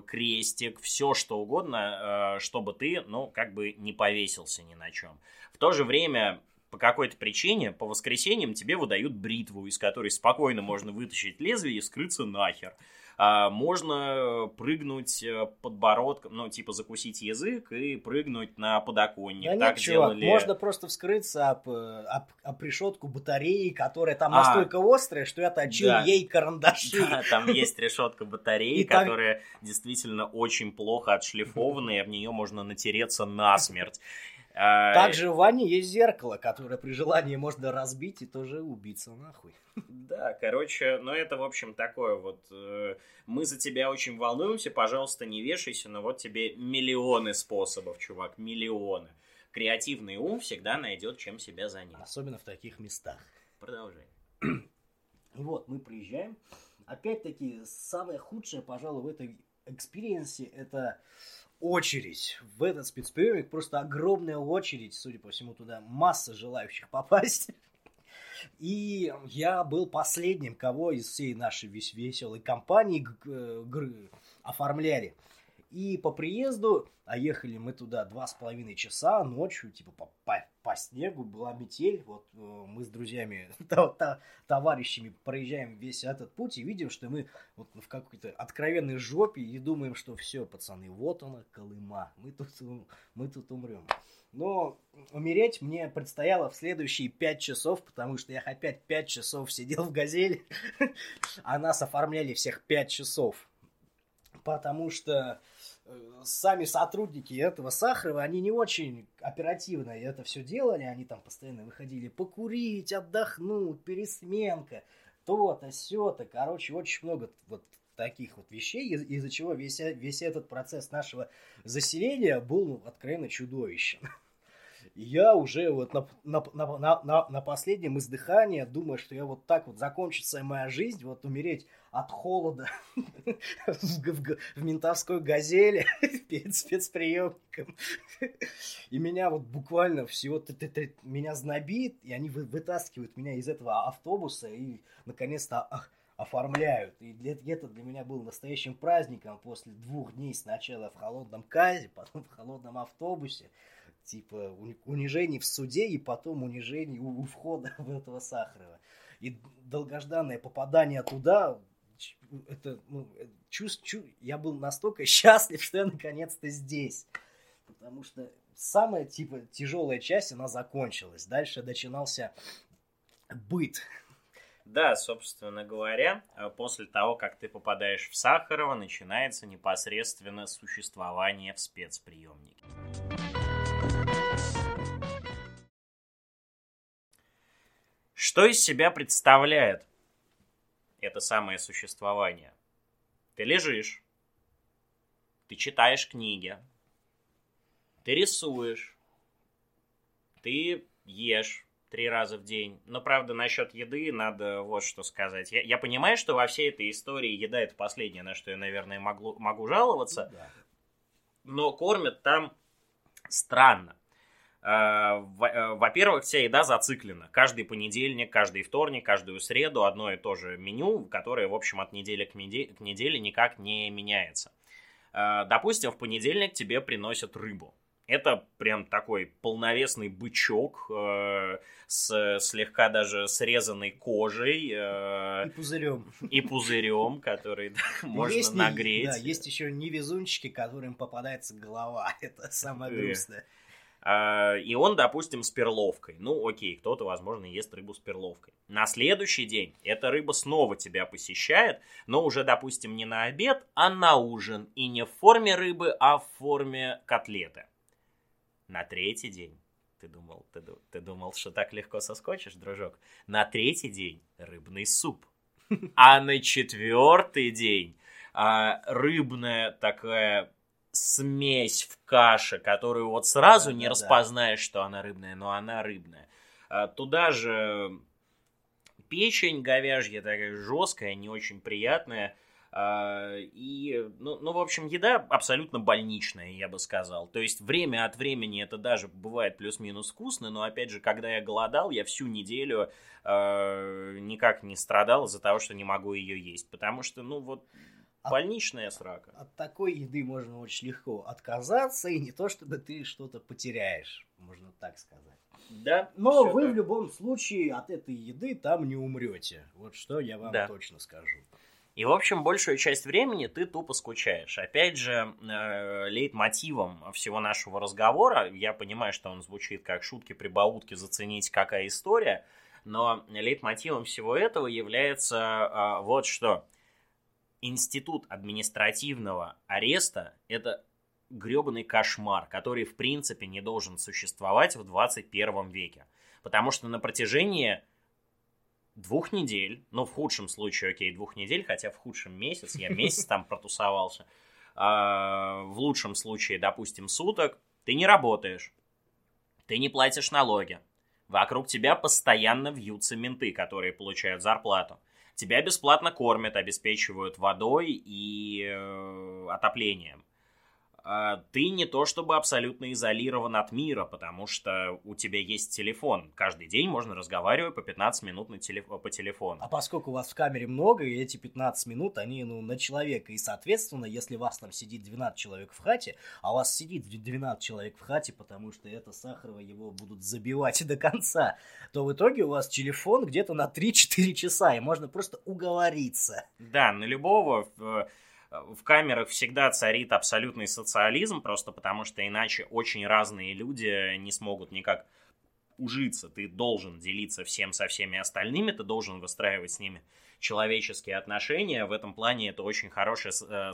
[SPEAKER 1] крестик, все что угодно, э, чтобы ты, ну, как бы не повесился ни на чем. В то же время по какой-то причине по воскресеньям тебе выдают бритву, из которой спокойно можно вытащить лезвие и скрыться нахер. А, можно прыгнуть э, подбородком, ну, типа закусить язык и прыгнуть на подоконник.
[SPEAKER 2] Да так нет, делали... чувак, можно просто вскрыться об, э, об, об решетку батареи, которая там а, настолько острая, что я точил да. ей карандаши.
[SPEAKER 1] Да, там есть решетка батареи, которая действительно очень плохо отшлифованная, об нее можно натереться насмерть.
[SPEAKER 2] А, Также в ванне есть зеркало, которое при желании можно разбить и тоже убиться нахуй.
[SPEAKER 1] Да, короче, ну это, в общем, такое вот... Э, мы за тебя очень волнуемся, пожалуйста, не вешайся, но вот тебе миллионы способов, чувак, миллионы. Креативный ум всегда найдет, чем себя занять.
[SPEAKER 2] Особенно в таких местах.
[SPEAKER 1] Продолжай.
[SPEAKER 2] Вот, мы приезжаем. Опять-таки, самое худшее, пожалуй, в этой experience е это очередь в этот спецприемник, просто огромная очередь, судя по всему, туда масса желающих попасть. И я был последним, кого из всей нашей веселой компании оформляли. И по приезду, а ехали мы туда два с половиной часа ночью, типа по, по, по снегу, была метель. Вот э, мы с друзьями, то, то, товарищами проезжаем весь этот путь и видим, что мы вот в какой-то откровенной жопе и думаем, что все, пацаны, вот она, Колыма, мы тут, мы тут умрем. Но умереть мне предстояло в следующие пять часов, потому что я опять пять часов сидел в «Газели», а нас оформляли всех пять часов. Потому что э, сами сотрудники этого Сахарова, они не очень оперативно это все делали, они там постоянно выходили покурить, отдохнуть, пересменка, то-то, сё-то, короче, очень много вот таких вот вещей, из- из-за чего весь, весь этот процесс нашего заселения был ну, откровенно чудовищен. Я уже вот на, на, на, на, на последнем издыхании думаю, что я вот так вот закончится моя жизнь, вот умереть от холода в, в ментовской газели перед спецприемником. И меня вот буквально всего меня знобит, и они вытаскивают меня из этого автобуса и наконец-то оформляют. И это для меня был настоящим праздником после двух дней сначала в холодном казе, потом в холодном автобусе типа унижений в суде и потом унижений у, у входа в этого Сахарова. И долгожданное попадание туда, это, ну, чувств, чу, я был настолько счастлив, что я наконец-то здесь. Потому что самая, типа, тяжелая часть, она закончилась. Дальше начинался быт.
[SPEAKER 1] Да, собственно говоря, после того, как ты попадаешь в Сахарова, начинается непосредственно существование в спецприемнике. Что из себя представляет это самое существование? Ты лежишь, ты читаешь книги, ты рисуешь, ты ешь три раза в день. Но, правда, насчет еды надо вот что сказать. Я, я понимаю, что во всей этой истории еда это последнее, на что я, наверное, могу, могу жаловаться.
[SPEAKER 2] Да.
[SPEAKER 1] Но кормят там странно. Э, э, Во-первых, вся еда зациклена. Каждый понедельник, каждый вторник, каждую среду одно и то же меню, которое, в общем, от недели к, меде- к неделе никак не меняется. Э, Допустим, в понедельник тебе приносят рыбу. Это прям такой полновесный бычок э, с слегка даже срезанной кожей э,
[SPEAKER 2] И пузырем.
[SPEAKER 1] и пузырем, который да, можно
[SPEAKER 2] Есть
[SPEAKER 1] нагреть.
[SPEAKER 2] Да, есть еще невезунчики, которым попадается голова. Это самое грустное.
[SPEAKER 1] А, И он, допустим, с перловкой. Ну, окей, кто-то, возможно, ест рыбу с перловкой. На следующий день эта рыба снова тебя посещает, но уже, допустим, не на обед, а на ужин. И не в форме рыбы, а в форме котлеты. На третий день. Ты думал, ты, ты думал, что так легко соскочишь, дружок? На третий день рыбный суп. А на четвертый день а, рыбная такая смесь в каше, которую вот сразу не
[SPEAKER 2] Да-да-да.
[SPEAKER 1] распознаешь, что она рыбная, но она рыбная. А, Туда же печень говяжья такая жесткая, не очень приятная. А, И, ну, ну, в общем, еда абсолютно больничная, я бы сказал. То есть время от времени это даже бывает плюс-минус вкусно, но, опять же, когда я голодал, я всю неделю э, никак не страдал из-за того, что не могу ее есть. Потому что, ну, вот,
[SPEAKER 2] А-
[SPEAKER 1] больничная срака.
[SPEAKER 2] От такой еды можно очень легко отказаться, и не то, чтобы ты что-то потеряешь, можно так сказать.
[SPEAKER 1] Да,
[SPEAKER 2] Но вы
[SPEAKER 1] так.
[SPEAKER 2] в любом случае от этой еды там не умрете. Вот что я вам
[SPEAKER 1] Да.
[SPEAKER 2] точно скажу.
[SPEAKER 1] И, в общем, большую часть времени ты тупо скучаешь. Опять же, э, лейтмотивом всего нашего разговора, я понимаю, что он звучит как шутки-прибаутки, заценить какая история, но лейтмотивом всего этого является э, вот что. Институт административного ареста – это гребаный кошмар, который, в принципе, не должен существовать в 21 веке. Потому что на протяжении двух недель, ну, в худшем случае, окей, двух недель, хотя в худшем месяц, я месяц там протусовался, а, в лучшем случае, допустим, суток, ты не работаешь, ты не платишь налоги, вокруг тебя постоянно вьются менты, которые получают зарплату, тебя бесплатно кормят, обеспечивают водой и э, отоплением. А, Ты не то чтобы абсолютно изолирован от мира, потому что у тебя есть телефон. Каждый день можно разговаривать по 15 минут на телеф- по телефону.
[SPEAKER 2] А поскольку вас в камере много, и эти 15 минут, они ну, на человека, и, соответственно, если вас там сидит 12 человек в хате, а у вас сидит 12 человек в хате, потому что это Сахарова его будут забивать до конца, то в итоге у вас телефон где-то на 3-4 часа, и можно просто уговориться.
[SPEAKER 1] Да, на любого в, камерах всегда царит абсолютный социализм, просто потому что иначе очень разные люди не смогут никак ужиться. Ты должен делиться всем со всеми остальными, ты должен выстраивать с ними человеческие отношения. В этом плане это очень хорошая э,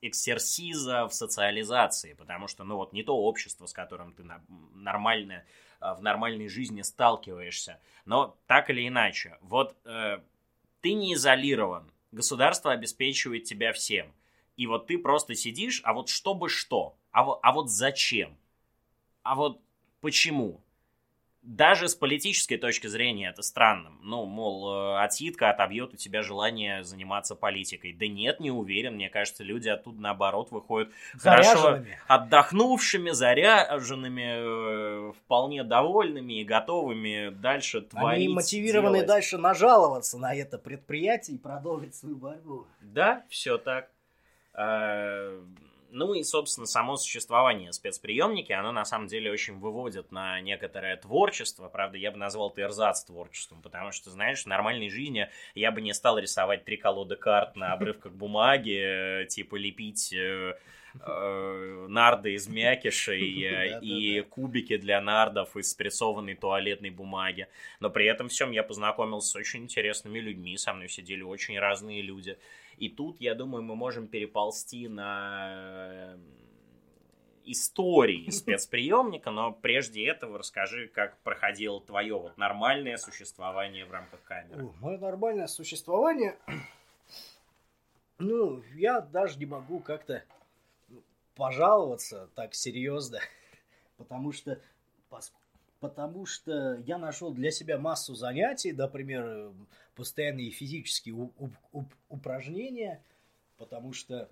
[SPEAKER 1] эксерсиза в социализации, потому что, ну вот, не то общество, с которым ты нормально э, в нормальной жизни сталкиваешься. Но так или иначе, вот э, ты не изолирован, государство обеспечивает тебя всем. И вот ты просто сидишь, а вот чтобы что? А вот, а вот зачем? А вот почему? Даже с политической точки зрения это странно. Ну, мол, э, отсидка отобьет у тебя желание заниматься политикой. Да нет, не уверен. Мне кажется, люди оттуда, наоборот, выходят хорошо отдохнувшими, заряженными, э, вполне довольными и готовыми дальше творить.
[SPEAKER 2] Они мотивированы
[SPEAKER 1] делать.
[SPEAKER 2] дальше нажаловаться на это предприятие и продолжить свою борьбу.
[SPEAKER 1] Да, все так. Ну и, собственно, само существование спецприемники, оно на самом деле очень выводит на некоторое творчество. Правда, я бы назвал это эрзац творчеством, потому что, знаешь, в нормальной жизни я бы не стал рисовать три колоды карт на обрывках бумаги, э, типа лепить э, э, нарды из мякишей и кубики для нардов из спрессованной туалетной бумаги. Но при этом всем я познакомился с очень интересными людьми, со мной сидели очень разные люди. И тут, я думаю, мы можем переползти на э, истории спецприемника, но прежде этого расскажи, как проходило твое вот нормальное существование в рамках камеры.
[SPEAKER 2] Мое нормальное существование, ну, я даже не могу как-то пожаловаться так серьезно, потому что потому что я нашел для себя массу занятий, например, постоянные физические упражнения, потому что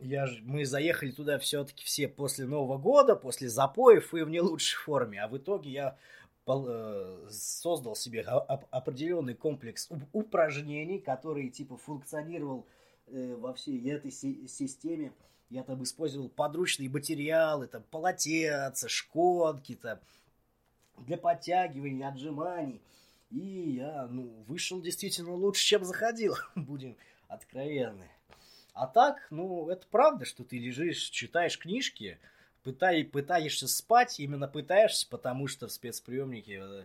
[SPEAKER 2] я ж, мы заехали туда все-таки все после Нового года, после запоев и в не лучшей форме, а в итоге я э, создал себе определенный комплекс упражнений, который типа функционировал э, во всей этой системе. Я там использовал подручные материалы, там полотенца, шконки, там, для подтягиваний, отжиманий. И я, ну, вышел действительно лучше, чем заходил, будем откровенны. А так, ну, это правда, что ты лежишь, читаешь книжки, пытай, пытаешься спать, именно пытаешься, потому что в спецприемнике э,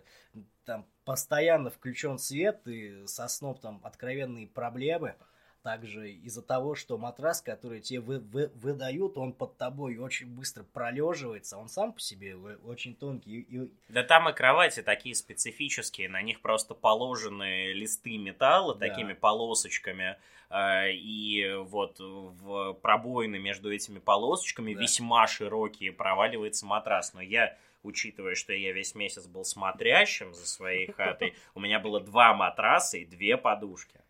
[SPEAKER 2] там постоянно включен свет, и со сном там откровенные проблемы – также из-за того, что матрас, который тебе вы, вы, выдают, он под тобой очень быстро пролеживается, он сам по себе очень тонкий. И...
[SPEAKER 1] Да там и кровати такие специфические, на них просто положены листы металла да. такими полосочками, э, и вот в пробоины между этими полосочками да. весьма широкие проваливается матрас. Но я учитывая, что я весь месяц был смотрящим за своей хатой, у меня было два матраса и две подушки.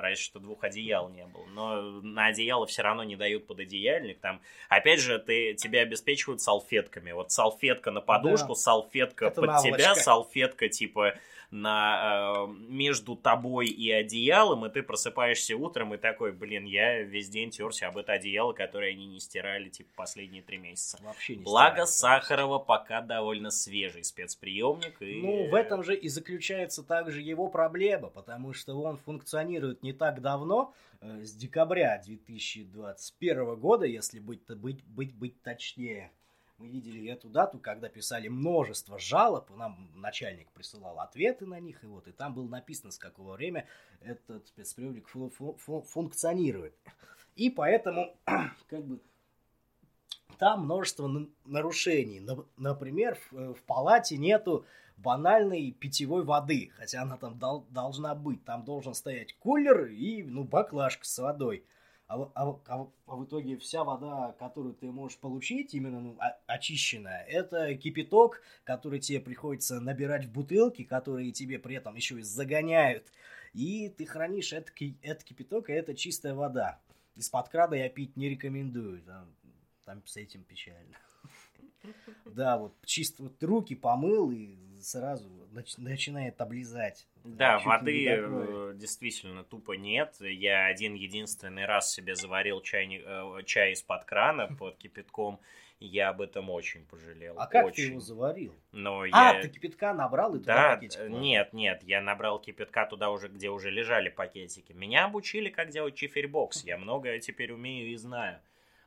[SPEAKER 1] Раньше что двух одеял не было. Но на одеяло все равно не дают под одеяльник. Там, опять же, ты, тебя обеспечивают салфетками. Вот салфетка на подушку, да. салфетка Это под наволочка. тебя, салфетка типа на, э, между тобой и одеялом, и ты просыпаешься утром и такой, блин, я весь день терся об это одеяло, которое они не стирали, типа, последние три месяца. Вообще не Благо, стирали, Сахарова пока довольно свежий спецприемник. И...
[SPEAKER 2] Ну, в этом же и заключается также его проблема, потому что он функционирует не так давно, э, с декабря 2021 года, если быть, быть, быть, быть точнее мы видели эту дату, когда писали множество жалоб, нам начальник присылал ответы на них, и вот, и там было написано, с какого время этот спецприемник фу фу фу функционирует. И поэтому, как бы, там множество нарушений. Например, в, в палате нету банальной питьевой воды, хотя она там дол должна быть. Там должен стоять кулер и ну, баклажка с водой а, а, а, а в итоге вся вода, которую ты можешь получить, именно ну, очищенная, это кипяток, который тебе приходится набирать в бутылки, которые тебе при этом еще и загоняют. И ты хранишь этот, этот кипяток, и это чистая вода. Из-под крана я пить не рекомендую, там, там с этим печально. Да, вот чисто руки помыл и сразу начинает облизать.
[SPEAKER 1] Да, воды э, действительно тупо нет. Я один единственный раз себе заварил чай, э, чай из-под крана под кипятком. Я об этом очень пожалел.
[SPEAKER 2] А как
[SPEAKER 1] очень.
[SPEAKER 2] ты его заварил?
[SPEAKER 1] Но
[SPEAKER 2] а,
[SPEAKER 1] я...
[SPEAKER 2] ты кипятка набрал и
[SPEAKER 1] туда да, пакетик Нет, нет, я набрал кипятка туда уже, где уже лежали пакетики. Меня обучили, как делать чиферь-бокс. Я многое теперь умею и знаю.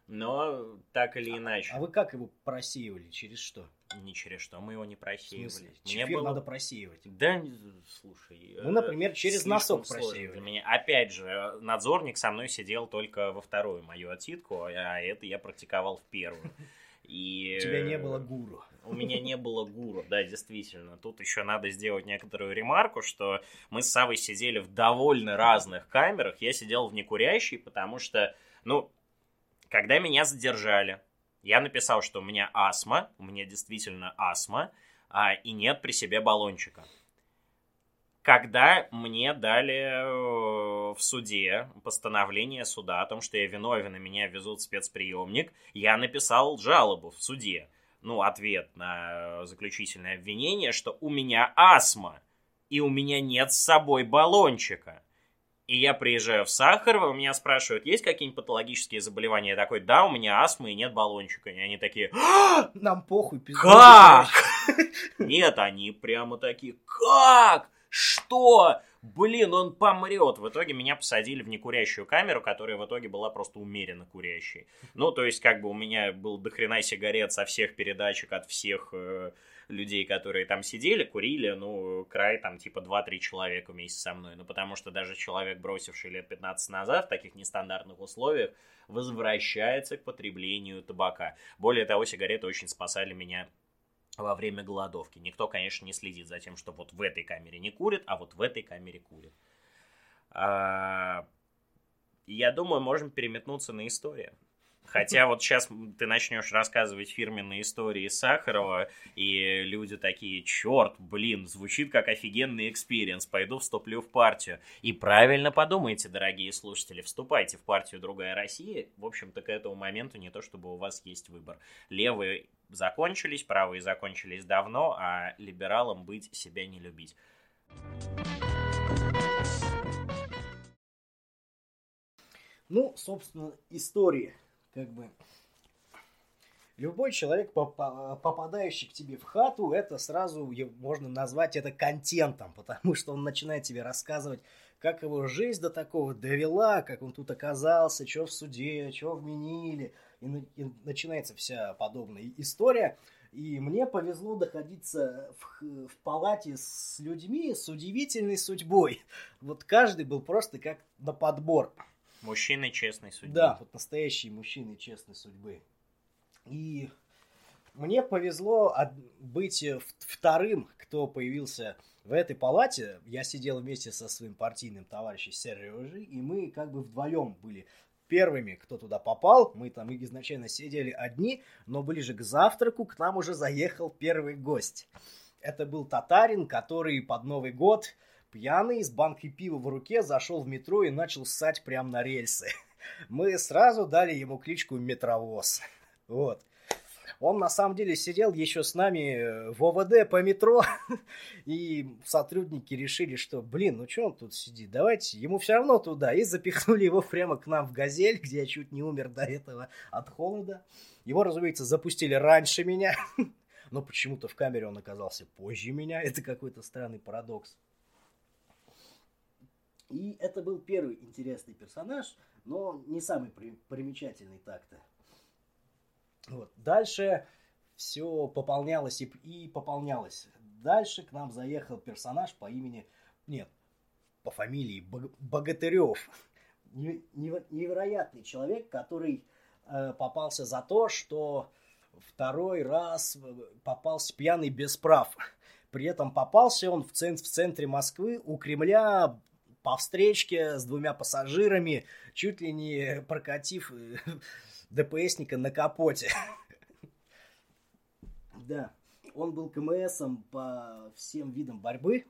[SPEAKER 1] Но так или иначе.
[SPEAKER 2] А, а вы как его просеивали? Через что?
[SPEAKER 1] Ни через что, мы его не просеивали.
[SPEAKER 2] Мне было... надо просеивать.
[SPEAKER 1] Да, слушай.
[SPEAKER 2] Ну, например, через носок просеивали.
[SPEAKER 1] Для меня. Опять же, надзорник со мной сидел только во вторую мою отсидку, а это я практиковал в первую. И...
[SPEAKER 2] У тебя не было гуру.
[SPEAKER 1] У меня не было гуру, да, действительно. Тут еще надо сделать некоторую ремарку, что мы с Савой сидели в довольно разных камерах. Я сидел в некурящей, потому что, ну, когда меня задержали, я написал, что у меня астма, у меня действительно астма, а, и нет при себе баллончика. Когда мне дали э, в суде постановление суда о том, что я виновен и меня везут в спецприемник, я написал жалобу в суде. Ну, ответ на заключительное обвинение, что у меня астма, и у меня нет с собой баллончика. И я приезжаю в Сахарово, у меня спрашивают, есть какие-нибудь патологические заболевания? Я такой, да, у меня астма и нет баллончика. И они такие,
[SPEAKER 2] «А, нам похуй,
[SPEAKER 1] пизду. Как? Нет, они прямо такие, как? Что? Блин, он помрет. В итоге меня посадили в некурящую камеру, которая в итоге была просто умеренно курящей. Ну, то есть, как бы у меня был дохрена сигарет со всех передачек от всех э, людей, которые там сидели, курили, ну, край там типа 2-3 человека вместе со мной. Ну, потому что даже человек, бросивший лет 15 назад в таких нестандартных условиях, возвращается к потреблению табака. Более того, сигареты очень спасали меня во время голодовки. Никто, конечно, не следит за тем, что вот в этой камере не курит, а вот в этой камере курит. А... Я думаю, можем переметнуться на историю. Хотя вот сейчас ты начнешь рассказывать фирменные истории Сахарова, и люди такие, черт, блин, звучит как офигенный experience, пойду вступлю в партию. И правильно подумайте, дорогие слушатели, вступайте в партию «Другая Россия». В общем-то, к этому моменту не то, чтобы у вас есть выбор. Левые закончились, правые закончились давно, а либералам быть себя не любить.
[SPEAKER 2] Ну, собственно, история как бы любой человек, попадающий к тебе в хату, это сразу можно назвать это контентом, потому что он начинает тебе рассказывать, как его жизнь до такого довела, как он тут оказался, что в суде, что вменили, и, начинается вся подобная история. И мне повезло находиться в, в палате с людьми с удивительной судьбой. Вот каждый был просто как на подбор.
[SPEAKER 1] Мужчины честной судьбы.
[SPEAKER 2] Да, вот настоящие мужчины честной судьбы. И мне повезло быть вторым, кто появился в этой палате. Я сидел вместе со своим партийным товарищем Сережей, и мы как бы вдвоем были первыми, кто туда попал. Мы там изначально сидели одни, но ближе к завтраку к нам уже заехал первый гость. Это был татарин, который под Новый год Пьяный, с банкой пива в руке, зашел в метро и начал ссать прямо на рельсы. Мы сразу дали ему кличку Метровоз. Вот. Он на самом деле сидел еще с нами в ОВД по метро, и сотрудники решили, что, блин, ну что он тут сидит, давайте ему все равно туда, и запихнули его прямо к нам в «Газель», где я чуть не умер до этого от холода. Его, разумеется, запустили раньше меня, но почему-то в камере он оказался позже меня, это какой-то странный парадокс. И это был первый интересный персонаж, но не самый примечательный так-то. Вот. Дальше все пополнялось и, и пополнялось. Дальше к нам заехал персонаж по имени... Нет, по фамилии Богатырев. Невероятный человек, который э, попался за то, что второй раз э, попался пьяный без прав. При этом попался он в, центр, в центре Москвы у Кремля по встречке с двумя пассажирами, чуть ли не прокатив э, ДПСника на капоте. Да, он был КМСом по всем видам борьбы,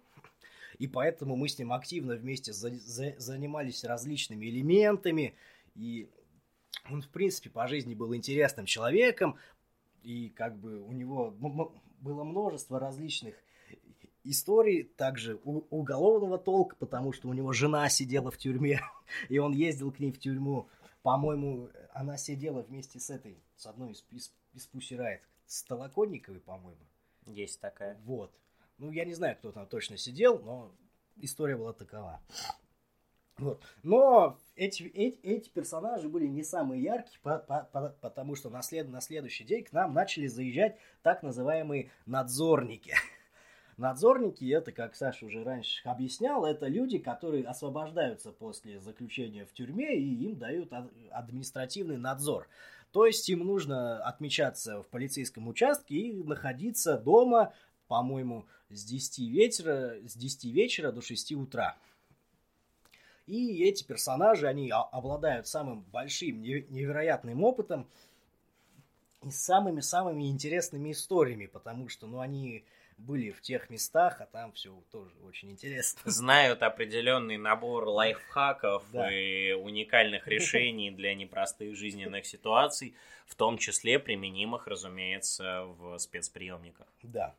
[SPEAKER 2] и поэтому мы с ним активно вместе за, за, занимались различными элементами, и он, в принципе, по жизни был интересным человеком, и как бы у него было множество различных истории также уголовного толка, потому что у него жена сидела в тюрьме, и он ездил к ней в тюрьму. По-моему, она сидела вместе с этой, с одной из, из, из Пусси Райт, с Толоконниковой, по-моему.
[SPEAKER 1] Есть такая.
[SPEAKER 2] Вот. Ну, я не знаю, кто там точно сидел, но история была такова. Вот. Но эти, эти, эти персонажи были не самые яркие, по, по, по, потому что на, след, на следующий день к нам начали заезжать так называемые надзорники. Надзорники, это, как Саша уже раньше объяснял, это люди, которые освобождаются после заключения в тюрьме и им дают административный надзор. То есть им нужно отмечаться в полицейском участке и находиться дома, по-моему, с 10 вечера, с 10 вечера до 6 утра. И эти персонажи, они обладают самым большим, невероятным опытом и самыми-самыми интересными историями, потому что, ну, они были в тех местах, а там все тоже очень интересно.
[SPEAKER 1] Знают определенный набор лайфхаков да. и уникальных решений для непростых жизненных ситуаций, в том числе применимых, разумеется, в спецприемниках.
[SPEAKER 2] Да.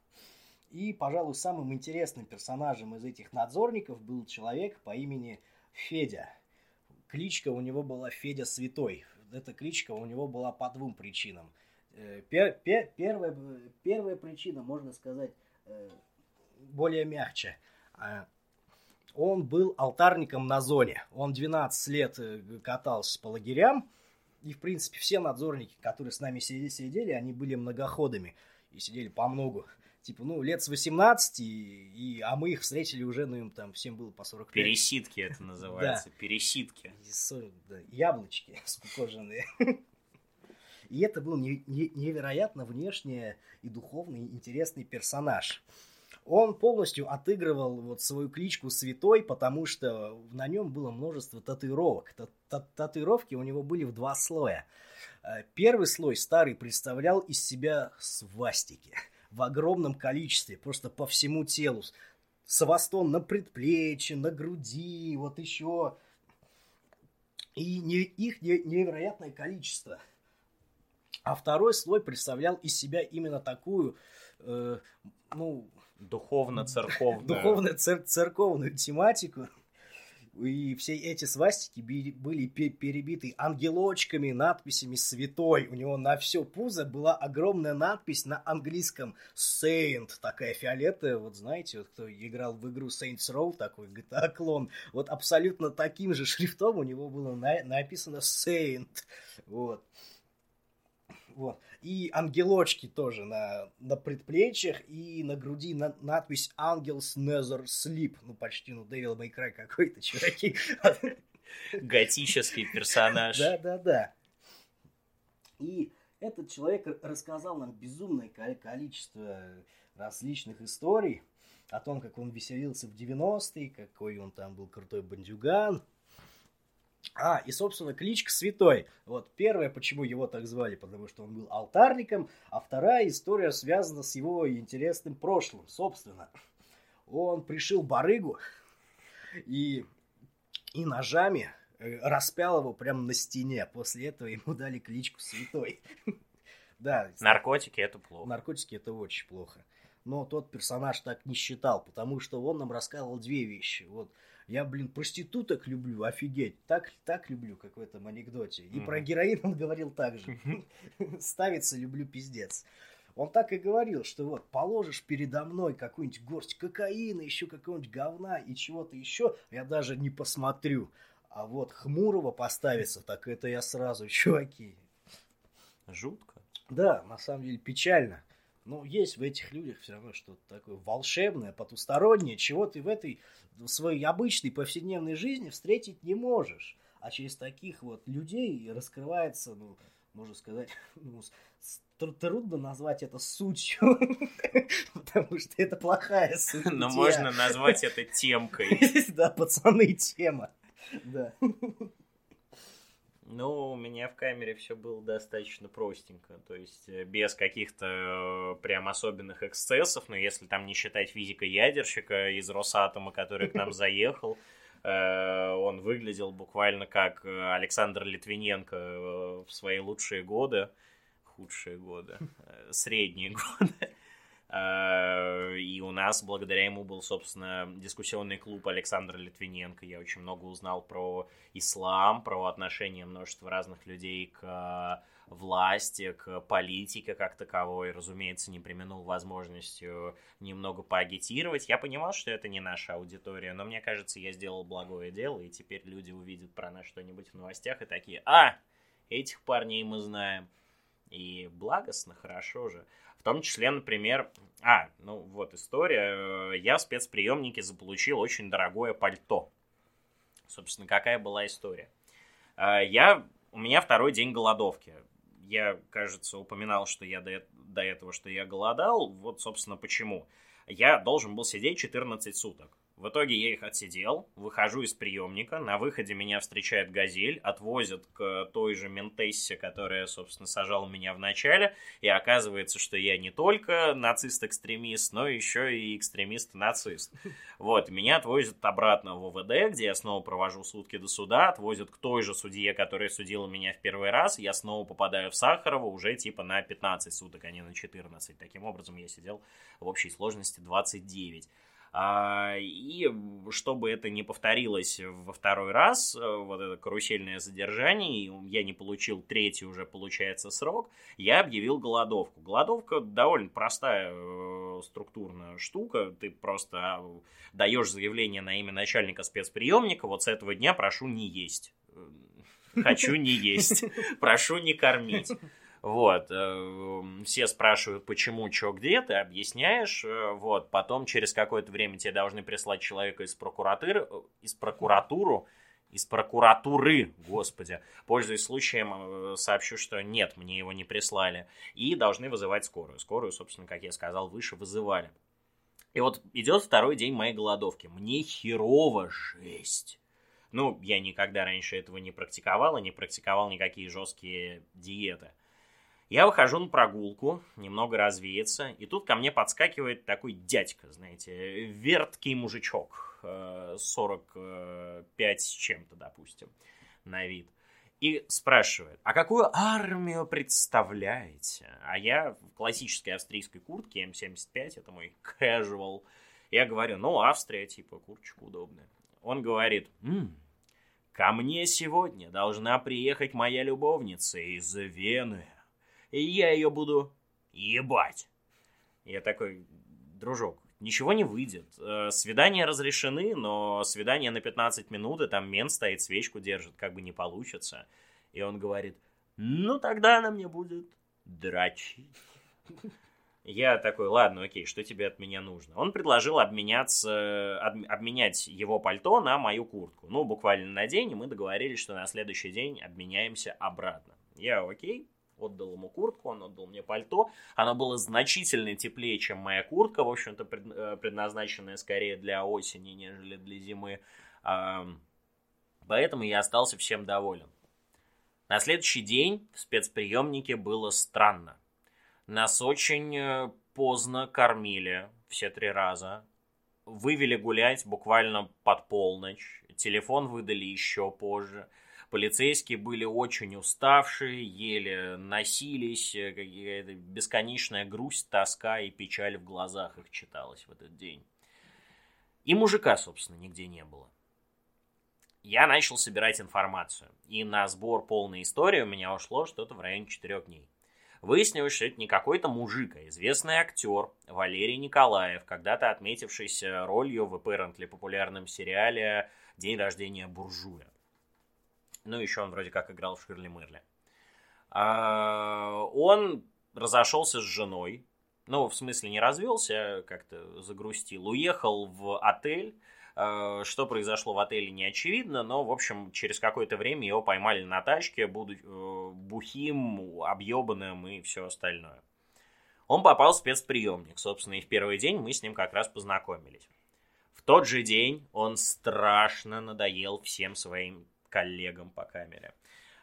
[SPEAKER 2] И, пожалуй, самым интересным персонажем из этих надзорников был человек по имени Федя. Кличка у него была Федя Святой. Эта кличка у него была по двум причинам. Э, пер, пер, первая, первая причина, можно сказать, более мягче. А, он был алтарником на зоне. Он 12 лет э, катался по лагерям. И, в принципе, все надзорники, которые с нами сидели, они были многоходами. И сидели по многу. Типа, ну, лет с 18, и, и, а мы их встретили уже, ну, им там всем было по 45.
[SPEAKER 1] Пересидки это называется, пересидки.
[SPEAKER 2] Яблочки скукоженные. И это был невероятно внешне и духовно интересный персонаж. Он полностью отыгрывал вот свою кличку Святой, потому что на нем было множество татуировок. Татуировки у него были в два слоя. Э, первый слой старый представлял из себя свастики в огромном количестве, просто по всему телу. Савастон на предплечье, на груди, вот еще. И не, их невероятное количество. А второй слой представлял из себя именно такую, э, ну,
[SPEAKER 1] Духовно-церковную.
[SPEAKER 2] Духовно-церковную тематику. И все эти свастики были перебиты ангелочками, надписями «Святой». У него на все пузо была огромная надпись на английском «Saint», такая фиолетовая. Вот знаете, вот кто играл в игру Saints Row, такой GTA-клон, вот абсолютно таким же шрифтом у него было на написано «Saint». Вот. Вот. И ангелочки тоже на, на предплечьях и на груди на, надпись Ангелс Never Sleep. Ну, почти, ну, May Cry какой-то, чуваки.
[SPEAKER 1] Готический персонаж.
[SPEAKER 2] Да, да, да. И этот человек рассказал нам безумное количество различных историй о том, как он веселился в 90-е, какой он там был крутой бандюган, а, и, собственно, кличка Святой. Вот первое, почему его так звали, потому что он был алтарником, а вторая история связана с его интересным прошлым, собственно. Он пришил барыгу и, и ножами э, распял его прямо на стене. После этого ему дали кличку Святой.
[SPEAKER 1] Да. Наркотики это плохо.
[SPEAKER 2] Наркотики это очень плохо. Но тот персонаж так не считал, потому что он нам рассказывал две вещи. Вот я, блин, проституток люблю, офигеть. Так, так люблю, как в этом анекдоте. И mm-hmm. про героин он говорил так же. Ставиться люблю пиздец. Он так и говорил, что вот положишь передо мной какую-нибудь горсть кокаина, еще какого-нибудь говна и чего-то еще, я даже не посмотрю. А вот хмурого поставиться, так это я сразу, чуваки.
[SPEAKER 1] Жутко.
[SPEAKER 2] Да, на самом деле печально. Но есть в этих людях все равно что-то такое волшебное, потустороннее, чего ты в этой в своей обычной повседневной жизни встретить не можешь. А через таких вот людей раскрывается, ну, можно сказать, ну, трудно назвать это сутью, потому что это плохая суть.
[SPEAKER 1] Но можно назвать это темкой.
[SPEAKER 2] Да, пацаны, тема. Да.
[SPEAKER 1] Ну, у меня в камере все было достаточно простенько, то есть э, без каких-то э, прям особенных эксцессов, но если там не считать физика-ядерщика из Росатома, который к нам заехал, э, он выглядел буквально как Александр Литвиненко в свои лучшие годы, худшие годы, средние годы. Э, и у нас благодаря ему был, собственно, дискуссионный клуб Александра Литвиненко. Я очень много узнал про ислам, про отношение множества разных людей к власти, к политике как таковой. Разумеется, не применил возможностью немного поагитировать. Я понимал, что это не наша аудитория, но мне кажется, я сделал благое дело, и теперь люди увидят про нас что-нибудь в новостях и такие, а, этих парней мы знаем. И благостно, хорошо же. Том числе, например, а, ну вот история. Э, я в спецприемнике заполучил очень дорогое пальто. Собственно, какая была история? Э, я, у меня второй день голодовки. Я, кажется, упоминал, что я до, до этого, что я голодал. Вот, собственно, почему. Я должен был сидеть 14 суток. В итоге я их отсидел, выхожу из приемника, на выходе меня встречает «Газель», отвозят к той же Ментессе, которая, собственно, сажала меня в начале, и оказывается, что я не только нацист-экстремист, но еще и экстремист-нацист. Вот, меня отвозят обратно в ОВД, где я снова провожу сутки до суда, отвозят к той же судье, которая судила меня в первый раз, я снова попадаю в Сахарова уже типа на 15 суток, а не на 14. Таким образом, я сидел в общей сложности 29. А, и чтобы это не повторилось во второй раз, э, вот это карусельное задержание, я не получил третий уже, получается, срок, я объявил голодовку. Голодовка довольно простая э, структурная штука. Ты просто а, даешь заявление на имя начальника спецприемника, вот с этого дня прошу не есть. Хочу не есть. Прошу не кормить. Вот, э, все спрашивают, почему, что, где, ты объясняешь, э, вот, потом через какое-то время тебе должны прислать человека из прокуратуры, э, из прокуратуру, из прокуратуры, господи, пользуясь случаем, сообщу, что нет, мне его не прислали, и должны вызывать скорую. Скорую, собственно, как я сказал, выше вызывали. И вот идет второй день моей голодовки. Мне херово жесть. Ну, я никогда раньше этого не практиковал и не практиковал никакие жесткие диеты. Я выхожу на прогулку, немного развеяться, и тут ко мне подскакивает такой дядька, знаете, верткий мужичок, 45 с чем-то, допустим, на вид. И спрашивает, а какую армию представляете? А я в классической австрийской куртке М75, это мой casual. Я говорю, ну, Австрия, типа, курточка удобная. Он говорит, М, ко мне сегодня должна приехать моя любовница из Вены я ее буду ебать. Я такой, дружок, ничего не выйдет. Э, свидания разрешены, но свидание на 15 минут, и там мент стоит, свечку держит, как бы не получится. И он говорит, ну тогда она мне будет дрочить. Я такой, ладно, окей, что тебе от меня нужно? Он предложил обменяться, об, обменять его пальто на мою куртку. Ну, буквально на день, и мы договорились, что на следующий день обменяемся обратно. Я, окей, отдал ему куртку, он отдал мне пальто. Оно было значительно теплее, чем моя куртка, в общем-то, э, предназначенная скорее для осени, нежели для зимы. Поэтому я остался всем доволен. На следующий день в спецприемнике было странно. Нас очень э, поздно кормили, все три раза. Вывели гулять буквально под полночь. Телефон выдали еще позже. Полицейские были очень уставшие, еле носились, э, какая-то бесконечная грусть, тоска и печаль в глазах их читалась в этот день. И мужика, собственно, нигде не было. Я начал собирать информацию, и на сбор полной истории у меня ушло что-то в районе четырех дней. Выяснилось, что это не какой-то мужик, а известный актер Валерий Николаев, когда-то отметившийся ролью в apparently популярном сериале «День рождения буржуя». Ну, еще он вроде как играл в Ширли Мерли. А, он разошелся с женой. Ну, в смысле, не развелся, а как-то загрустил. Уехал в отель. А, что произошло в отеле, не очевидно, но, в общем, через какое-то время его поймали на тачке, будучи э, бухим, объебанным и все остальное. Он попал в спецприемник, собственно, и в первый день мы с ним как раз познакомились. В тот же день он страшно надоел всем своим коллегам по камере.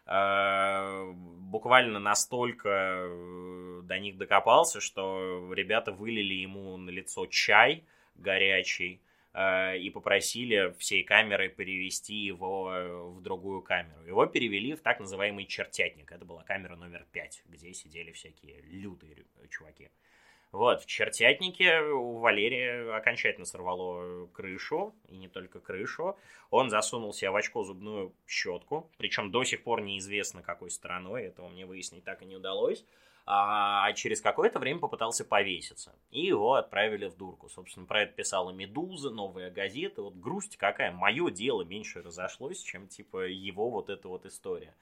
[SPEAKER 1] А, буквально настолько э, до них докопался, что ребята вылили ему на лицо чай горячий а, и попросили всей камерой перевести его э, в другую камеру. Его перевели в так называемый чертятник. Это была камера номер пять, где сидели всякие лютые чуваки. Вот, в Чертятнике у Валерия окончательно сорвало крышу, и не только крышу. Он засунул себе в очко зубную щетку, причем до сих пор неизвестно какой стороной, этого мне выяснить так и не удалось. А через какое-то время попытался повеситься. И его отправили в дурку. Собственно, про это писала «Медуза», «Новая газета». Вот грусть какая. Мое дело меньше разошлось, чем, типа, его вот эта вот история.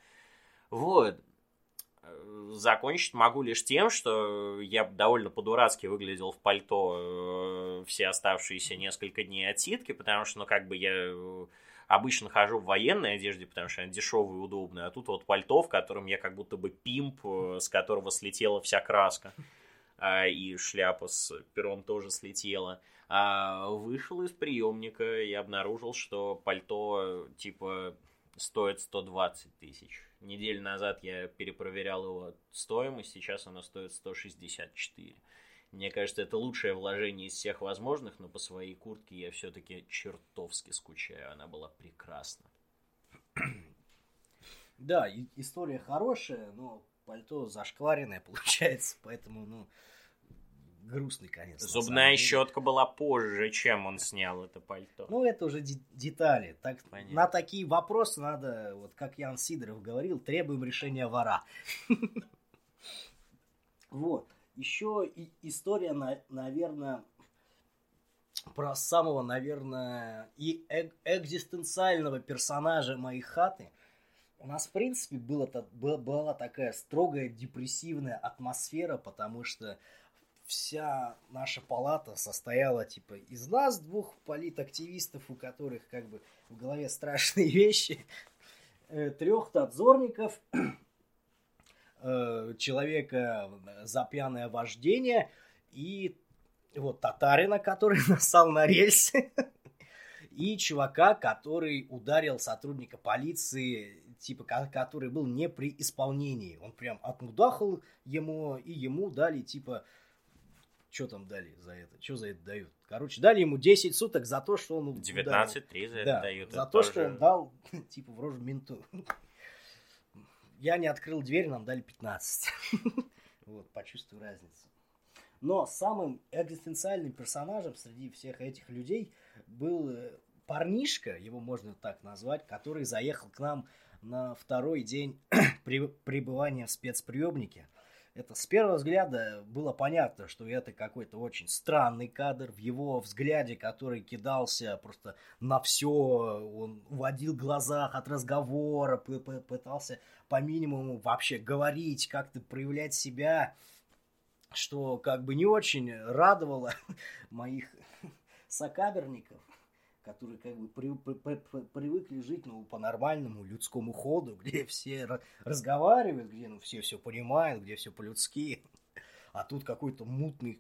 [SPEAKER 1] Вот закончить могу лишь тем, что я довольно по-дурацки выглядел в пальто э, все оставшиеся несколько дней отсидки, потому что, ну, как бы я э, обычно хожу в военной одежде, потому что она дешевая и удобная, а тут вот пальто, в котором я как будто бы пимп, э, с которого слетела вся краска, а, и шляпа с пером тоже слетела. А вышел из приемника и обнаружил, что пальто, типа, стоит 120 тысяч Неделю назад я перепроверял его стоимость, сейчас она стоит 164. Мне кажется, это лучшее вложение из всех возможных, но по своей куртке я все-таки чертовски скучаю. Она была прекрасна.
[SPEAKER 2] Да, история хорошая, но пальто зашкваренное получается, поэтому, ну, грустный конец.
[SPEAKER 1] Зубная щетка была позже, чем он снял это пальто.
[SPEAKER 2] Ну, это уже детали. Так, на такие вопросы надо, вот как Ян Сидоров говорил, требуем решения вора. Вот. Еще история, наверное, про самого, наверное, и экзистенциального персонажа моей хаты. У нас, в принципе, было, была такая строгая депрессивная атмосфера, потому что вся наша палата состояла типа из нас, двух политактивистов, у которых как бы в голове страшные вещи, э, трех надзорников, э, человека за пьяное вождение и вот татарина, который нассал на рельсы, и чувака, который ударил сотрудника полиции, типа, который был не при исполнении. Он прям отмудахал ему, и ему дали, типа, что там дали за это? Что за это дают? Короче, дали ему 10 суток за то, что он...
[SPEAKER 1] 19-3 за это да, дают.
[SPEAKER 2] За это то, тоже... что он дал, типа, в рожу менту. Я не открыл дверь, нам дали 15. Вот, почувствую разницу. Но самым экзистенциальным персонажем среди всех этих людей был э, парнишка, его можно так назвать, который заехал к нам на второй день пребывания в спецприемнике – это с первого взгляда было понятно, что это какой-то очень странный кадр. В его взгляде, который кидался просто на все, он уводил глаза от разговора, пытался по минимуму вообще говорить, как-то проявлять себя, что как бы не очень радовало моих сокамерников которые как бы при, при, при, привыкли жить ну, по нормальному людскому ходу, где все разговаривают, где ну, все все понимают, где все по-людски. А тут какой-то мутный,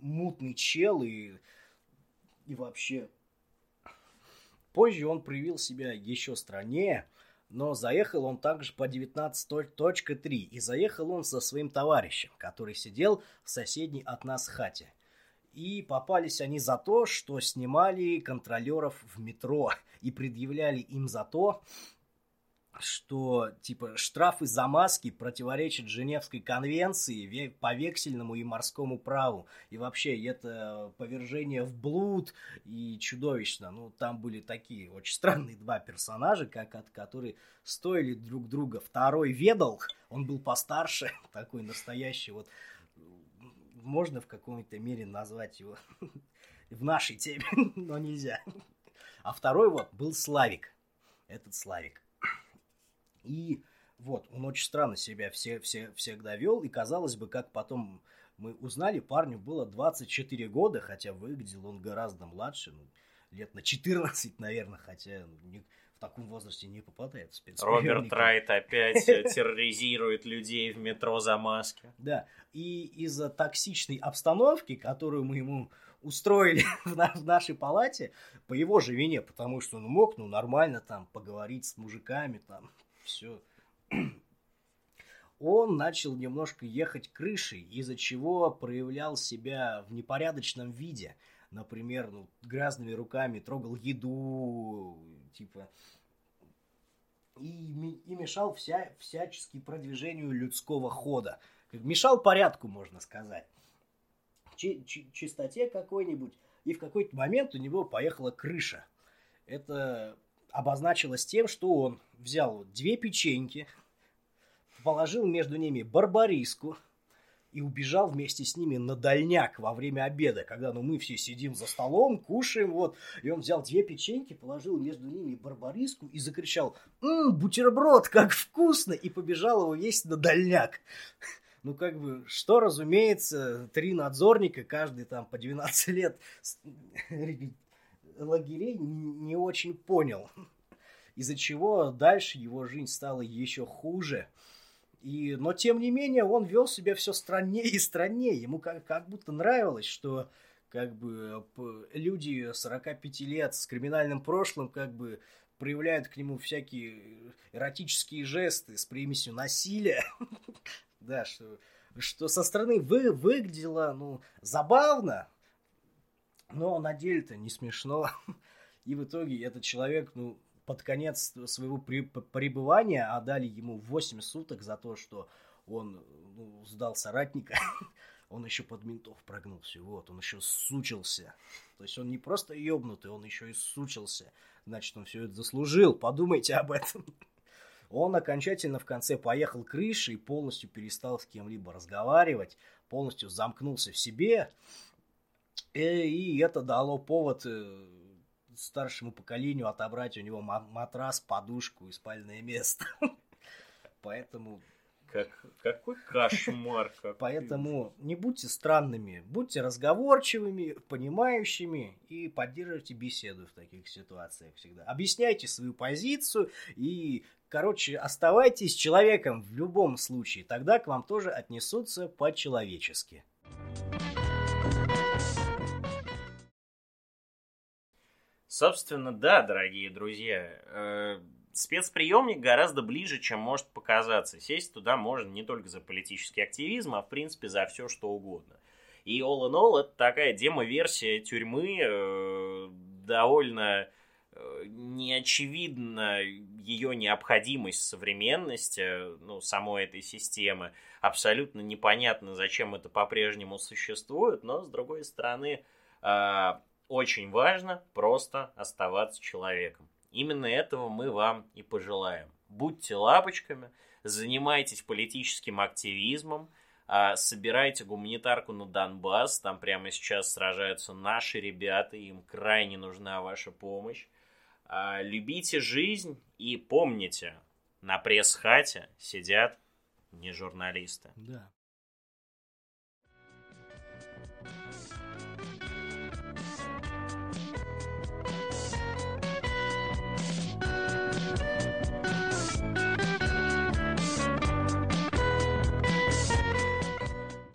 [SPEAKER 2] мутный чел и, и вообще... Позже он проявил себя еще страннее, но заехал он также по 19.3, и заехал он со своим товарищем, который сидел в соседней от нас хате. И попались они за то, что снимали контролеров в метро и предъявляли им за то, что типа штрафы за маски противоречат Женевской конвенции по вексельному и морскому праву. И вообще это повержение в блуд и чудовищно. Ну, там были такие очень странные два персонажа, как, от, которые стоили друг друга. Второй ведал, он был постарше, такой настоящий вот можно в какой-то мере назвать его в нашей теме, но нельзя. А второй вот был Славик. Этот Славик. И вот, он очень странно себя все, все, всегда вел, и казалось бы, как потом мы узнали, парню было 24 года, хотя выглядел он гораздо младше, ну, лет на 14, наверное, хотя не, в таком возрасте не попадает в
[SPEAKER 1] спецприемники. Роберт Райт опять терроризирует людей в метро за маски.
[SPEAKER 2] Да, и из-за токсичной обстановки, которую мы ему устроили в нашей палате, по его же вине, потому что он мог, ну, нормально там поговорить с мужиками, там, все. Он начал немножко ехать крышей, из-за чего проявлял себя в непорядочном виде. Например, ну, грязными руками трогал еду, типа, и, и мешал вся, всячески продвижению людского хода. Мешал порядку, можно сказать, чи чи чистоте какой-нибудь, и в какой-то момент у него поехала крыша. Это обозначилось тем, что он взял две печеньки, положил между ними барбариску, и убежал вместе с ними на дальняк во время обеда, когда ну, мы все сидим за столом, кушаем, вот, и он взял две печеньки, положил между ними барбариску и закричал «Ммм, бутерброд, как вкусно!» и побежал его есть на дальняк. Ну, как бы, что, разумеется, три надзорника, каждый там по 12 лет лагерей не очень понял. Из-за чего дальше его жизнь стала еще хуже. И, но, тем не менее, он вел себя все страннее и страннее. Ему как, как будто нравилось, что как бы люди 45 лет с криминальным прошлым как бы проявляют к нему всякие эротические жесты с примесью насилия. да, что, что со стороны вы, выглядело, ну, забавно, но на деле-то не смешно. И в итоге этот человек, ну, под конец своего пребывания отдали ему 8 суток за то, что он ну, сдал соратника. Он еще под ментов прогнулся. Вот, он еще сучился. То есть он не просто ебнутый, он еще и сучился. Значит, он все это заслужил. Подумайте об этом. Он окончательно в конце поехал крышей полностью перестал с кем-либо разговаривать, полностью замкнулся в себе. И, э, и это дало повод э, старшему поколению отобрать у него матрас, подушку и спальное место. Поэтому
[SPEAKER 1] как, какой кошмар. Какой.
[SPEAKER 2] Поэтому не будьте странными, будьте разговорчивыми, понимающими и поддерживайте беседу в таких ситуациях всегда. Объясняйте свою позицию и, короче, оставайтесь человеком в любом случае. Тогда к вам тоже отнесутся по-человечески. thank you
[SPEAKER 1] Собственно, да, дорогие друзья. Э, спецприемник гораздо ближе, чем может показаться. Сесть туда можно не только за политический активизм, а в принципе за все, что угодно. И All in All это такая демо-версия тюрьмы, э, довольно э, неочевидна ее необходимость современности, ну, самой этой системы. Абсолютно непонятно, зачем это по-прежнему существует, но, с другой стороны, э, очень важно просто оставаться человеком. Именно этого мы вам и пожелаем. Будьте лапочками, занимайтесь политическим активизмом, а, собирайте гуманитарку на Донбасс, там прямо сейчас сражаются наши ребята, им крайне нужна ваша помощь. А, любите жизнь и помните, на пресс-хате сидят не журналисты.
[SPEAKER 2] Да.